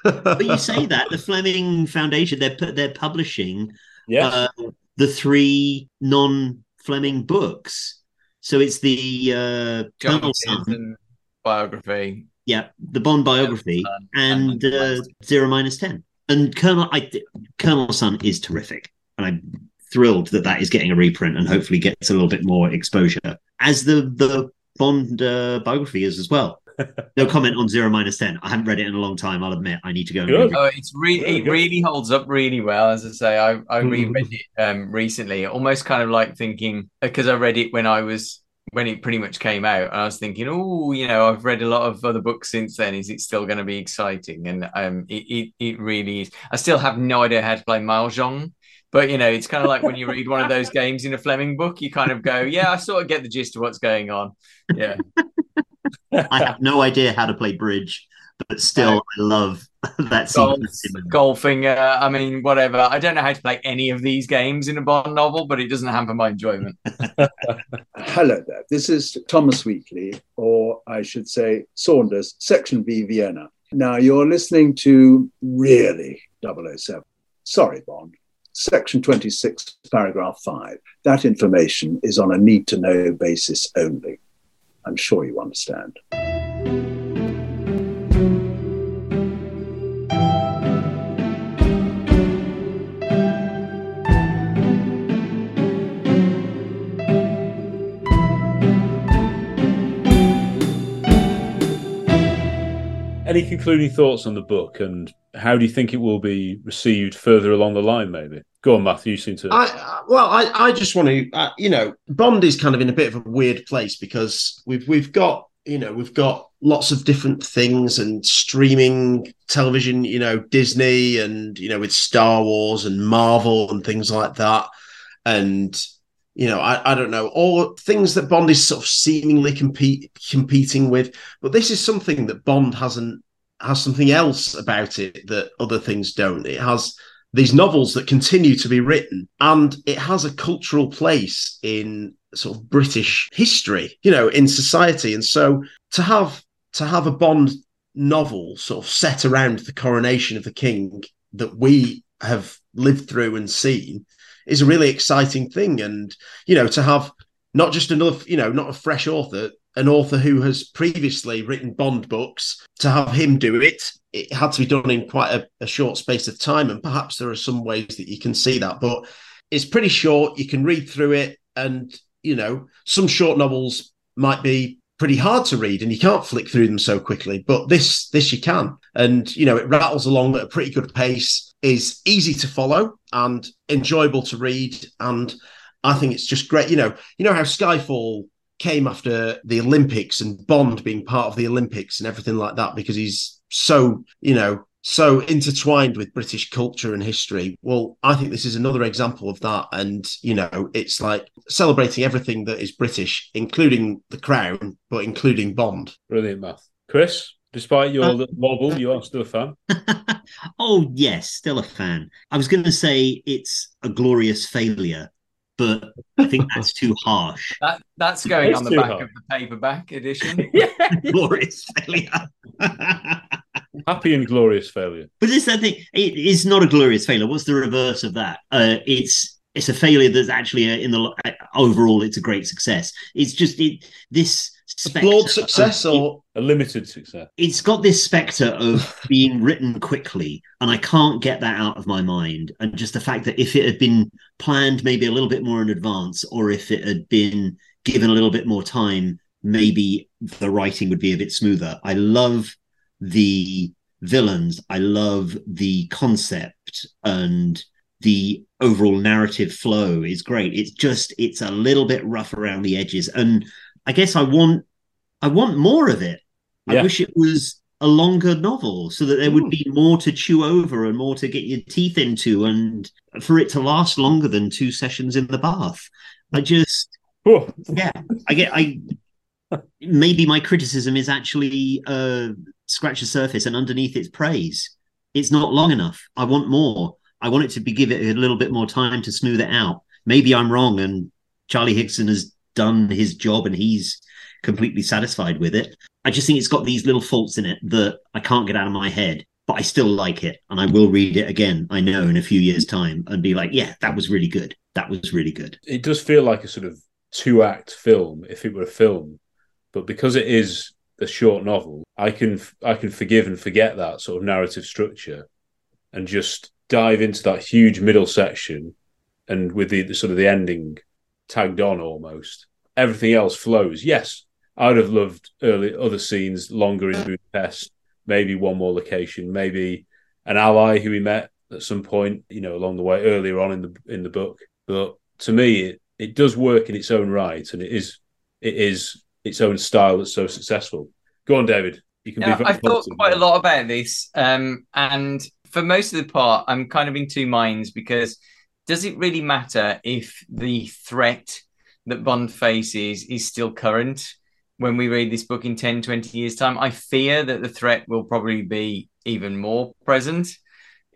but you say that the Fleming Foundation they're pu- they're publishing Yes. uh, the three non Fleming books. So it's the uh, John Colonel Sun, biography. yeah, the Bond biography, and uh, Zero Minus Ten. And Colonel I, Colonel Sun is terrific, and I'm thrilled that that is getting a reprint and hopefully gets a little bit more exposure, as the the Bond uh, biography is as well. No comment on Zero Minus Ten. I haven't read it in a long time. I'll admit. I need to go. And read it. Oh, it's really Really it really holds up really well. As I say, I I Mhm. reread it um recently, almost kind of like thinking because I read it when I was when it pretty much came out, and I was thinking, oh, you know, I've read a lot of other books since then. Is it still going to be exciting? And um, it, it it really is. I still have no idea how to play mahjong, But you know, it's kind of like when you read one of those games in a Fleming book, you kind of go, "Yeah, I sort of get the gist of what's going on." Yeah. I have no idea how to play bridge, but still, I love that Golf, golfing. Uh, I mean, whatever. I don't know how to play any of these games in a Bond novel, but it doesn't hamper my enjoyment. Hello there. This is Thomas Wheatley, or I should say Saunders, Section V Vienna. Now you're listening to really 007. Sorry, Bond. Section 26, paragraph 5. That information is on a need to know basis only. I'm sure you understand. Any concluding thoughts on the book, and how do you think it will be received further along the line? Maybe go on, Matthew. You seem to. I well, I, I just want to, uh, you know, Bond is kind of in a bit of a weird place because we've we've got, you know, we've got lots of different things and streaming television, you know, Disney and you know with Star Wars and Marvel and things like that, and you know, I, I don't know, all things that Bond is sort of seemingly compete competing with, but this is something that Bond hasn't has something else about it that other things don't. It has these novels that continue to be written, and it has a cultural place in sort of British history, you know, in society. And so to have to have a Bond novel sort of set around the coronation of the king that we have lived through and seen is a really exciting thing. And you know, to have not just another, you know, not a fresh author, an author who has previously written Bond books, to have him do it, it had to be done in quite a, a short space of time. And perhaps there are some ways that you can see that, but it's pretty short. You can read through it, and you know, some short novels might be pretty hard to read and you can't flick through them so quickly but this this you can and you know it rattles along at a pretty good pace is easy to follow and enjoyable to read and i think it's just great you know you know how skyfall came after the olympics and bond being part of the olympics and everything like that because he's so you know so intertwined with British culture and history. Well, I think this is another example of that. And, you know, it's like celebrating everything that is British, including the crown, but including Bond. Brilliant, Matt. Chris, despite your Uh, wobble, you are still a fan. Oh, yes, still a fan. I was going to say it's a glorious failure, but I think that's too harsh. That that's going It's on the back hard. of the paperback edition. glorious failure. Happy and glorious failure. But this, I think, it is not a glorious failure. What's the reverse of that? Uh, it's it's a failure that's actually uh, in the uh, overall, it's a great success. It's just it this flawed spectre. success of- or a limited success. it's got this specter of being written quickly and i can't get that out of my mind. And just the fact that if it had been planned maybe a little bit more in advance or if it had been given a little bit more time maybe the writing would be a bit smoother. I love the villains. I love the concept and the overall narrative flow is great. It's just it's a little bit rough around the edges. And i guess i want i want more of it I Yeah. wish it was a longer novel so that there would be more to chew over and more to get your teeth into and for it to last longer than two sessions in the bath. I just yeah, I get I maybe my criticism is actually uh scratch the surface and underneath it's praise. It's not long enough. I want more. I want it to be give it a little bit more time to smooth it out. Maybe I'm wrong and Charlie Higson has done his job and he's completely satisfied with it. I just think it's got these little faults in it that I can't get out of my head, but I still like it and I will read it again, I know, in a few years' time and be like, yeah, that was really good. That was really good. It does feel like a sort of two act film if it were a film, but because it is a short novel, I can I can forgive and forget that sort of narrative structure and just dive into that huge middle section and with the, the sort of the ending tagged on almost. Everything else flows. Yes, I'd have loved early other scenes longer in Budapest, maybe one more location, maybe an ally who we met at some point, you know, along the way earlier on in the in the book. But to me, it, it does work in its own right, and it is it is its own style that's so successful. Go on, David. You can Yeah, be. I've thought quite a lot about this, um, and for most of the part, I'm kind of in two minds because does it really matter if the threat that Bond faces is still current when we read this book in 10, 20 years' time? I fear that the threat will probably be even more present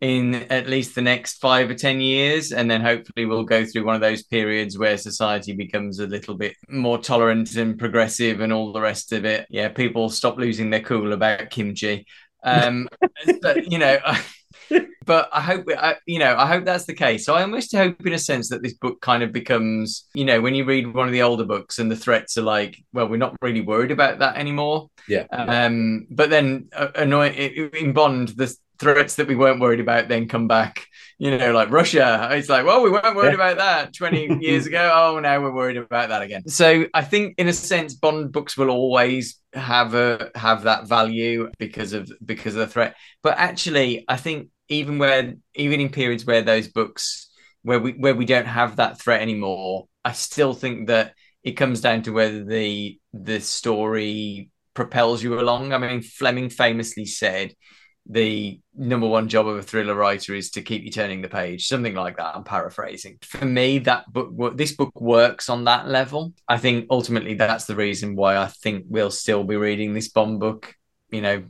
in at least the next five or 10 years. And then hopefully we'll go through one of those periods where society becomes a little bit more tolerant and progressive and all the rest of it. Yeah, people stop losing their cool about kimchi. Um, but, you know, but I hope, I, you know, I hope that's the case. So I almost hope, in a sense, that this book kind of becomes, you know, when you read one of the older books and the threats are like, well, we're not really worried about that anymore. Yeah. Um, but then uh, annoying in Bond, the threats that we weren't worried about then come back. You know, like Russia. It's like, well, we weren't worried Yeah. about that 20 years ago. Oh, now we're worried about that again. So I think, in a sense, Bond books will always have a have that value because of because of the threat. But actually, I think even where even in periods where those books where we where we don't have that threat anymore, I still think that it comes down to whether the the story propels you along. I mean, Fleming famously said the number one job of a thriller writer is to keep you turning the page, something like that. I'm paraphrasing. For me, that book, this book works on that level. I think ultimately that's the reason why I think we'll still be reading this Bond book, you know,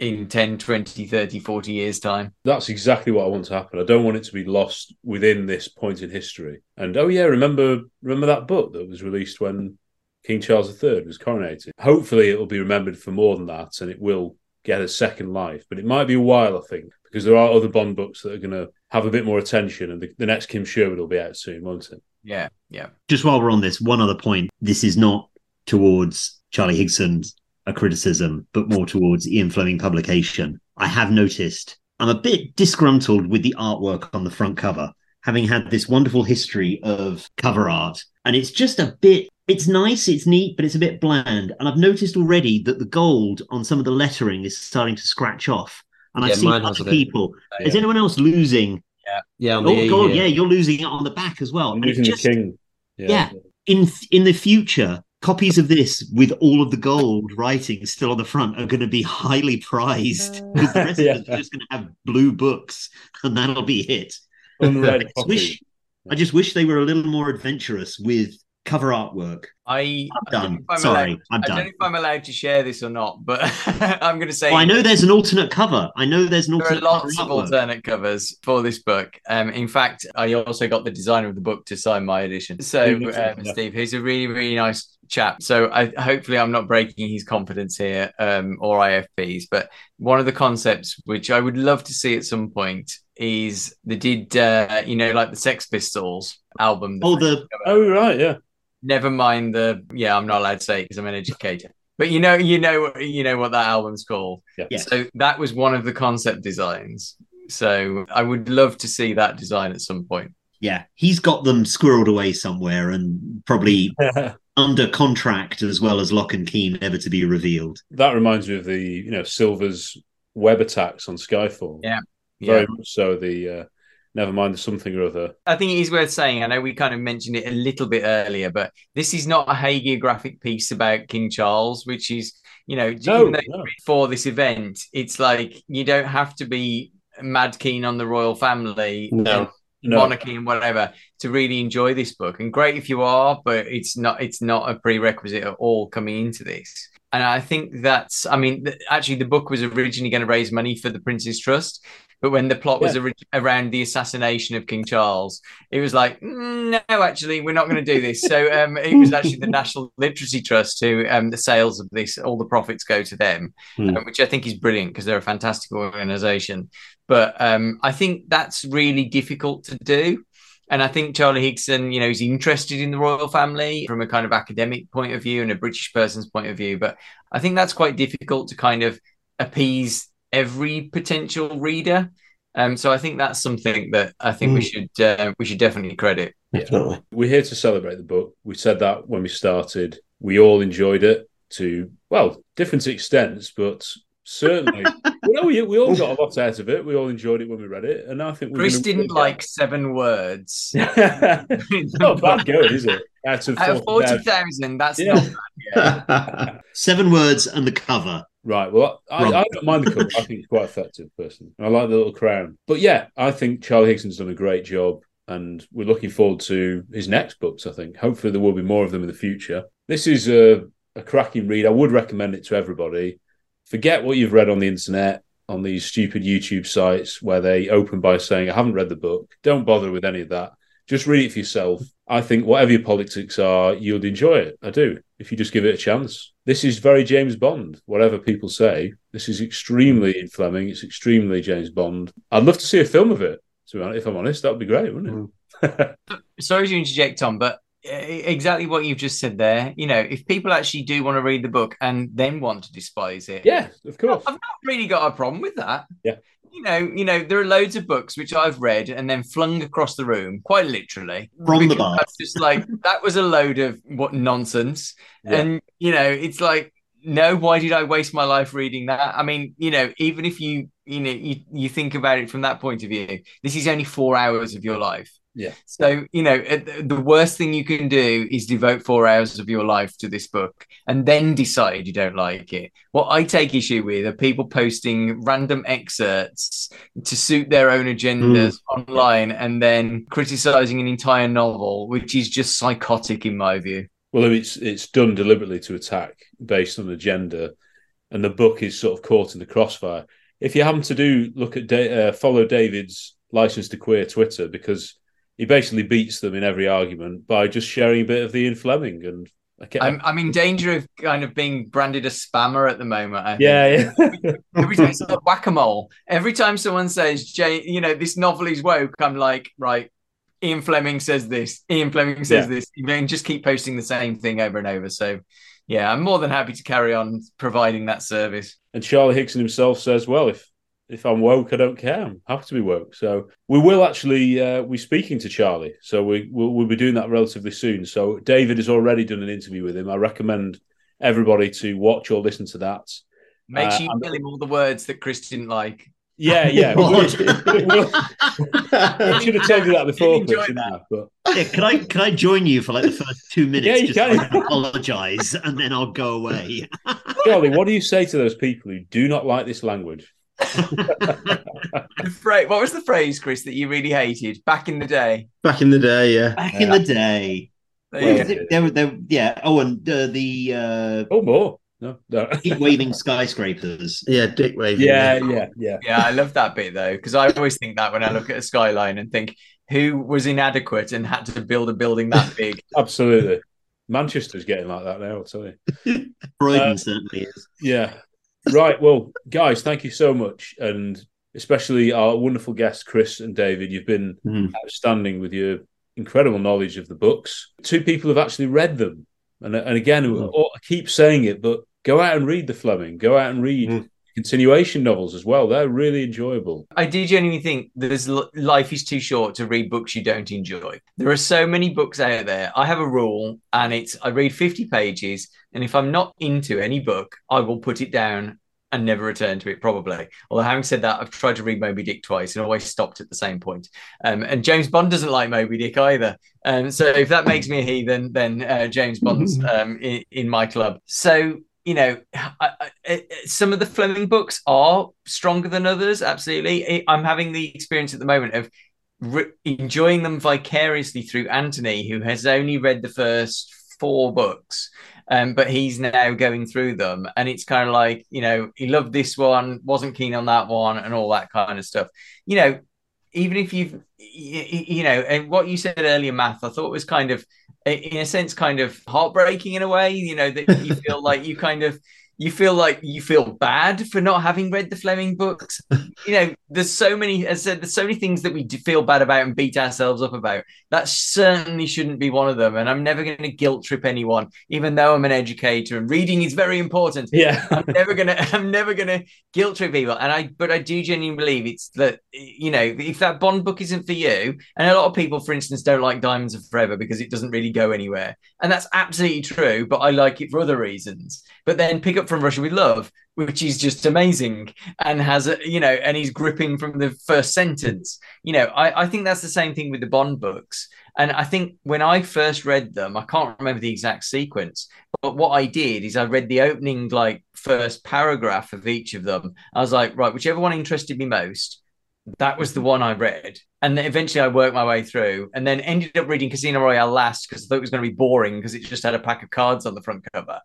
in 10, 20, 30, 40 years' time. That's exactly what I want to happen. I don't want it to be lost within this point in history. And oh yeah, remember remember that book that was released when King Charles III was coronated. Hopefully, it will be remembered for more than that, and it will get a second life. But it might be a while, I think, because there are other Bond books that are going to have a bit more attention, and the, the next Kim Sherwood will be out soon, won't it? Yeah, yeah. Just while we're on this, one other point. This is not towards Charlie Higson's a criticism, but more towards Ian Fleming publication. I have noticed I'm a bit disgruntled with the artwork on the front cover, having had this wonderful history of cover art. And it's just a bit, it's nice, it's neat, but it's a bit bland. And I've noticed already that the gold on some of the lettering is starting to scratch off. And Yeah, I've seen mine has other people. Oh, Is anyone else losing? Yeah, yeah, on oh, the Oh, God, here. yeah, you're losing it on the back as well. I'm And it using just- the King. yeah. In in the future, copies of this with all of the gold writing still on the front are going to be highly prized because the rest Yeah. of them are just going to have blue books, and that'll be it. Unread I just wish, I just wish they were a little more adventurous with cover artwork. I, I'm done. if I'm Sorry, allowed- I'm I don't know if I'm allowed to share this or not, but I'm going to say Oh, I know there's an alternate cover. I know there's an there are alternate cover lots of artwork. alternate covers for this book. Um, in fact, I also got the designer of the book to sign my edition. So, Steve Nixon, um. Steve, who's a really, really nice chap. So, I hopefully I'm not breaking his confidence here, um, or IFPs. But one of the concepts which I would love to see at some point is they did, uh, you know, like the Sex Pistols album. Oh, the oh right, yeah. Never mind the yeah, I'm not allowed to say because I'm an educator. But you know, you know, you know what that album's called. Yeah. Yes. So that was one of the concept designs. So I would love to see that design at some point. Yeah, he's got them squirreled away somewhere and probably under contract as well as lock and key, never to be revealed. That reminds me of the you know Silva's web attacks on Skyfall. Yeah, very yeah. much so. The uh, never mind the something or other. I think it is worth saying. I know we kind of mentioned it a little bit earlier, but this is not a hagiographic piece about King Charles, which is, you know, No, even no. for this event, it's like you don't have to be mad keen on the royal family, No. No. monarchy, and whatever to really enjoy this book. And great if you are, but it's not. It's not a prerequisite at all coming into this. And I think that's. I mean, th- actually, the book was originally going to raise money for the Prince's Trust. But when the plot was Yeah. ori- around the assassination of King Charles, it was like, "Mm, no, actually, we're not going to do this. So um, it was actually the National Literacy Trust who um, the sales of this, all the profits go to them, Hmm. uh, which I think is brilliant because they're a fantastic organization. But um, I think that's really difficult to do. And I think Charlie Higson, you know, is interested in the royal family from a kind of academic point of view and a British person's point of view. But I think that's quite difficult to kind of appease every potential reader. Um, so I think that's something that I think we Mm. should uh, we should definitely credit. Definitely. We're here to celebrate the book. We said that when we started. We all enjoyed it to well different extents, but certainly, well, we, we all got a lot out of it. We all enjoyed it when we read it, and I think we're Chris didn't like seven words. not bad going, is it? Out of Out of forty thousand, that's Yeah. not bad. Yeah. Seven words and the cover. Right. Well, I, I don't mind the cover. I think it's quite effective, personally. I like the little crown. But yeah, I think Charlie Higson's done a great job. and we're looking forward to his next books. I think hopefully there will be more of them in the future. This is a, a cracking read. I would recommend it to everybody. Forget what you've read on the internet on these stupid YouTube sites where they open by saying, "I haven't read the book." Don't bother with any of that. Just read it for yourself. I think whatever your politics are, you'll enjoy it. I do. If you just give it a chance. This is very James Bond, whatever people say. This is extremely hmm. Fleming. It's extremely James Bond. I'd love to see a film of it. If I'm honest, that would be great, wouldn't it? Hmm. Sorry to interject, Tom, but uh, exactly what you've just said there. You know, if people actually do want to read the book and then want to despise it, yeah, of course, I've not really got a problem with that. Yeah, you know, you know, there are loads of books which I've read and then flung across the room, quite literally, from the bar. Just like that was a load of what nonsense, yeah. and you know, it's like. No, why did I waste my life reading that? I mean, you know, even if you, you know, you, you think about it from that point of view, this is only four hours of your life yeah. So, you know, the worst thing you can do is devote four hours of your life to this book and then decide you don't like it. What I take issue with are people posting random excerpts to suit their own agendas mm. online and then criticizing an entire novel, which is just psychotic in my view. Well, it's it's done deliberately to attack based on agenda, and the book is sort of caught in the crossfire. If you happen to do look at uh, follow David's Licence To Queer Twitter because he basically beats them in every argument by just sharing a bit of the Ian Fleming and. I'm, I'm in danger of kind of being branded a spammer at the moment. Yeah, yeah. every time it's like whack a mole. Every time someone says, "Jay, you know, this novel is woke," I'm like, right. Ian Fleming says this. Ian Fleming says yeah. this. You can just keep posting the same thing over and over. So, yeah, I'm more than happy to carry on providing that service. And Charlie Higson himself says, well, if if I'm woke, I don't care. I'm happy to be woke. So we will actually uh, we're speaking to Charlie. So we we'll, we'll, be doing that relatively soon. So David has already done an interview with him. I recommend everybody to watch or listen to that. Make sure you uh, tell him all the words that Chris didn't like. Yeah, yeah. we'll, we'll, I should have told you that before. Chris, that. But... Yeah, can I can I join you for like the first two minutes? Yeah, you just can. apologize and then I'll go away. Charlie, what do you say to those people who do not like this language? The phrase, what was the phrase, Chris, that you really hated back in the day? Back in the day, yeah. Back yeah. in the day. Well, there, were, there, yeah. Oh, and uh, the uh, oh more. No, no. waving skyscrapers. Yeah, dick waving. Yeah, yeah, yeah. Yeah, I love that bit though, because I always think that when I look at a skyline and think who was inadequate and had to build a building that big. Absolutely. Manchester's getting like that now, I'll tell you. Croydon uh, certainly is. Yeah right. Well, guys, thank you so much. And especially our wonderful guests, Chris and David. You've been mm. outstanding with your incredible knowledge of the books. Two people have actually read them. And, and again, oh. I keep saying it, but go out and read the Fleming. Go out and read mm continuation novels as well. They're really enjoyable. I do genuinely think there's life is too short to read books you don't enjoy. There are so many books out there. I have a rule, and it's I read 50 pages, and if I'm not into any book, I will put it down and never return to it probably although having said that i've tried to read moby dick twice and always stopped at the same point um, and james bond doesn't like moby dick either um, so if that makes me a heathen then uh, james bond's um, in, in, my club so you know, I, I, some of the Fleming books are stronger than others. Absolutely, I'm having the experience at the moment of re- enjoying them vicariously through Anthony, who has only read the first four books, um, but he's now going through them, and it's kind of like you know he loved this one, wasn't keen on that one, and all that kind of stuff. You know, even if you've you, you know, and what you said earlier, math, I thought was kind of in a sense kind of heartbreaking in a way you know that you feel like you kind of you feel like you feel bad for not having read the Fleming books. you know, there's so many, as I said, there's so many things that we feel bad about and beat ourselves up about. That certainly shouldn't be one of them. And I'm never going to guilt trip anyone, even though I'm an educator and reading is very important. Yeah, I'm never gonna, I'm never gonna guilt trip people. And I, but I do genuinely believe it's that you know, if that Bond book isn't for you, and a lot of people, for instance, don't like Diamonds Are Forever because it doesn't really go anywhere, and that's absolutely true. But I like it for other reasons. But then pick up from Russia with Love, which is just amazing and has a, you know, and he's gripping from the first sentence. You know, I, I think that's the same thing with the Bond books. And I think when I first read them, I can't remember the exact sequence, but what I did is I read the opening, like, first paragraph of each of them. I was like, right, whichever one interested me most, That was the one I read. And then eventually I worked my way through and then ended up reading Casino Royale last because I thought it was going to be boring because it just had a pack of cards on the front cover.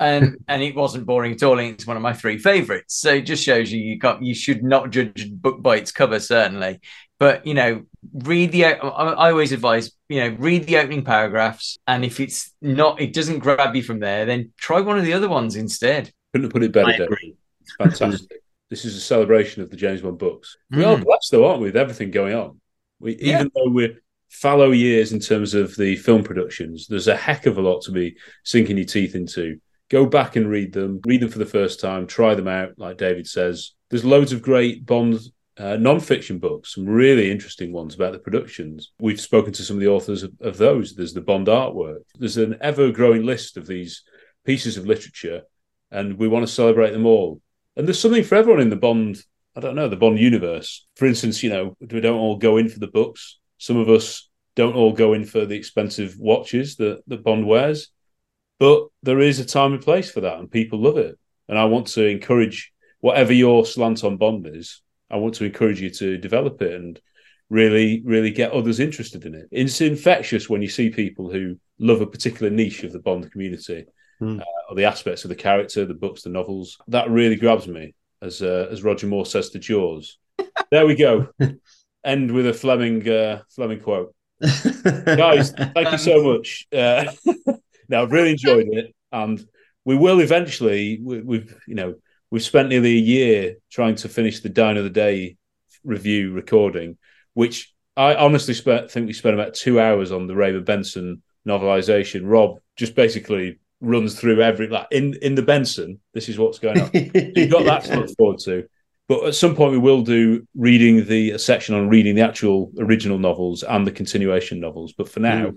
Um, and it wasn't boring at all. And it's one of my three favorites. So it just shows you you got you should not judge a book by its cover, certainly. But you know, read the. I, I always advise you know read the opening paragraphs, and if it's not, it doesn't grab you from there, then try one of the other ones instead. Couldn't have put it better. I agree. Fantastic. this is a celebration of the James Bond books. We Mm. are blessed, though, aren't we, with everything going on? We, Yeah. Even though we're fallow years in terms of the film productions, there's a heck of a lot to be sinking your teeth into. Go back and read them, read them for the first time, try them out, like David says. There's loads of great Bond uh, non-fiction books, some really interesting ones about the productions. We've spoken to some of the authors of, of those. There's the Bond artwork. There's an ever-growing list of these pieces of literature, and we want to celebrate them all. And there's something for everyone in the Bond. I don't know the Bond universe. For instance, you know we don't all go in for the books. Some of us don't all go in for the expensive watches that that Bond wears. But there is a time and place for that, and people love it. And I want to encourage whatever your slant on Bond is. I want to encourage you to develop it and really, really get others interested in it. It's infectious when you see people who love a particular niche of the Bond community Mm. uh, or the aspects of the character, the books, the novels. That really grabs me, as uh, as Roger Moore says to Jaws. there we go. End with a Fleming uh, Fleming quote. Guys, thank you so much. Uh, no, I've really enjoyed it, and we will eventually. We, we've you know we've spent nearly a year trying to finish the Die Another Day review recording, which I honestly spent, think we spent about two hours on the Raymond Benson novelization. Rob just basically runs through every like in in the Benson. This is what's going on. You've got that to look forward to. But at some point, we will do reading the section on reading the actual original novels and the continuation novels. But for now,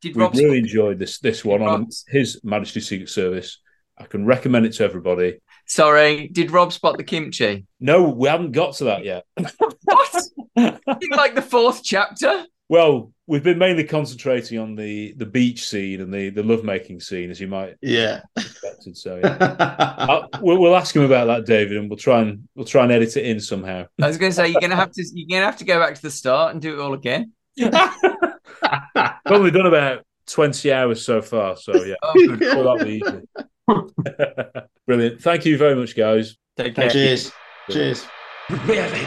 Did we've Rob really enjoyed this this one on Rob- His Majesty's Secret Service. I can recommend it to everybody. Sorry, did Rob spot the kimchi? No, we haven't got to that yet. What? In like the fourth chapter? Well, we've been mainly concentrating on the the beach scene and the the lovemaking scene, as you might Yeah. expected. So yeah. Uh, we'll, we'll ask him about that, David, and we'll try and we'll try and edit it in somehow. I was going to say you're going to have to you're going to have to go back to the start and do it all again. Probably done about twenty hours so far. So yeah, Oh, good. well, that'll be easy. Brilliant. Thank you very much, guys. Take care. Cheers. Cheers. Really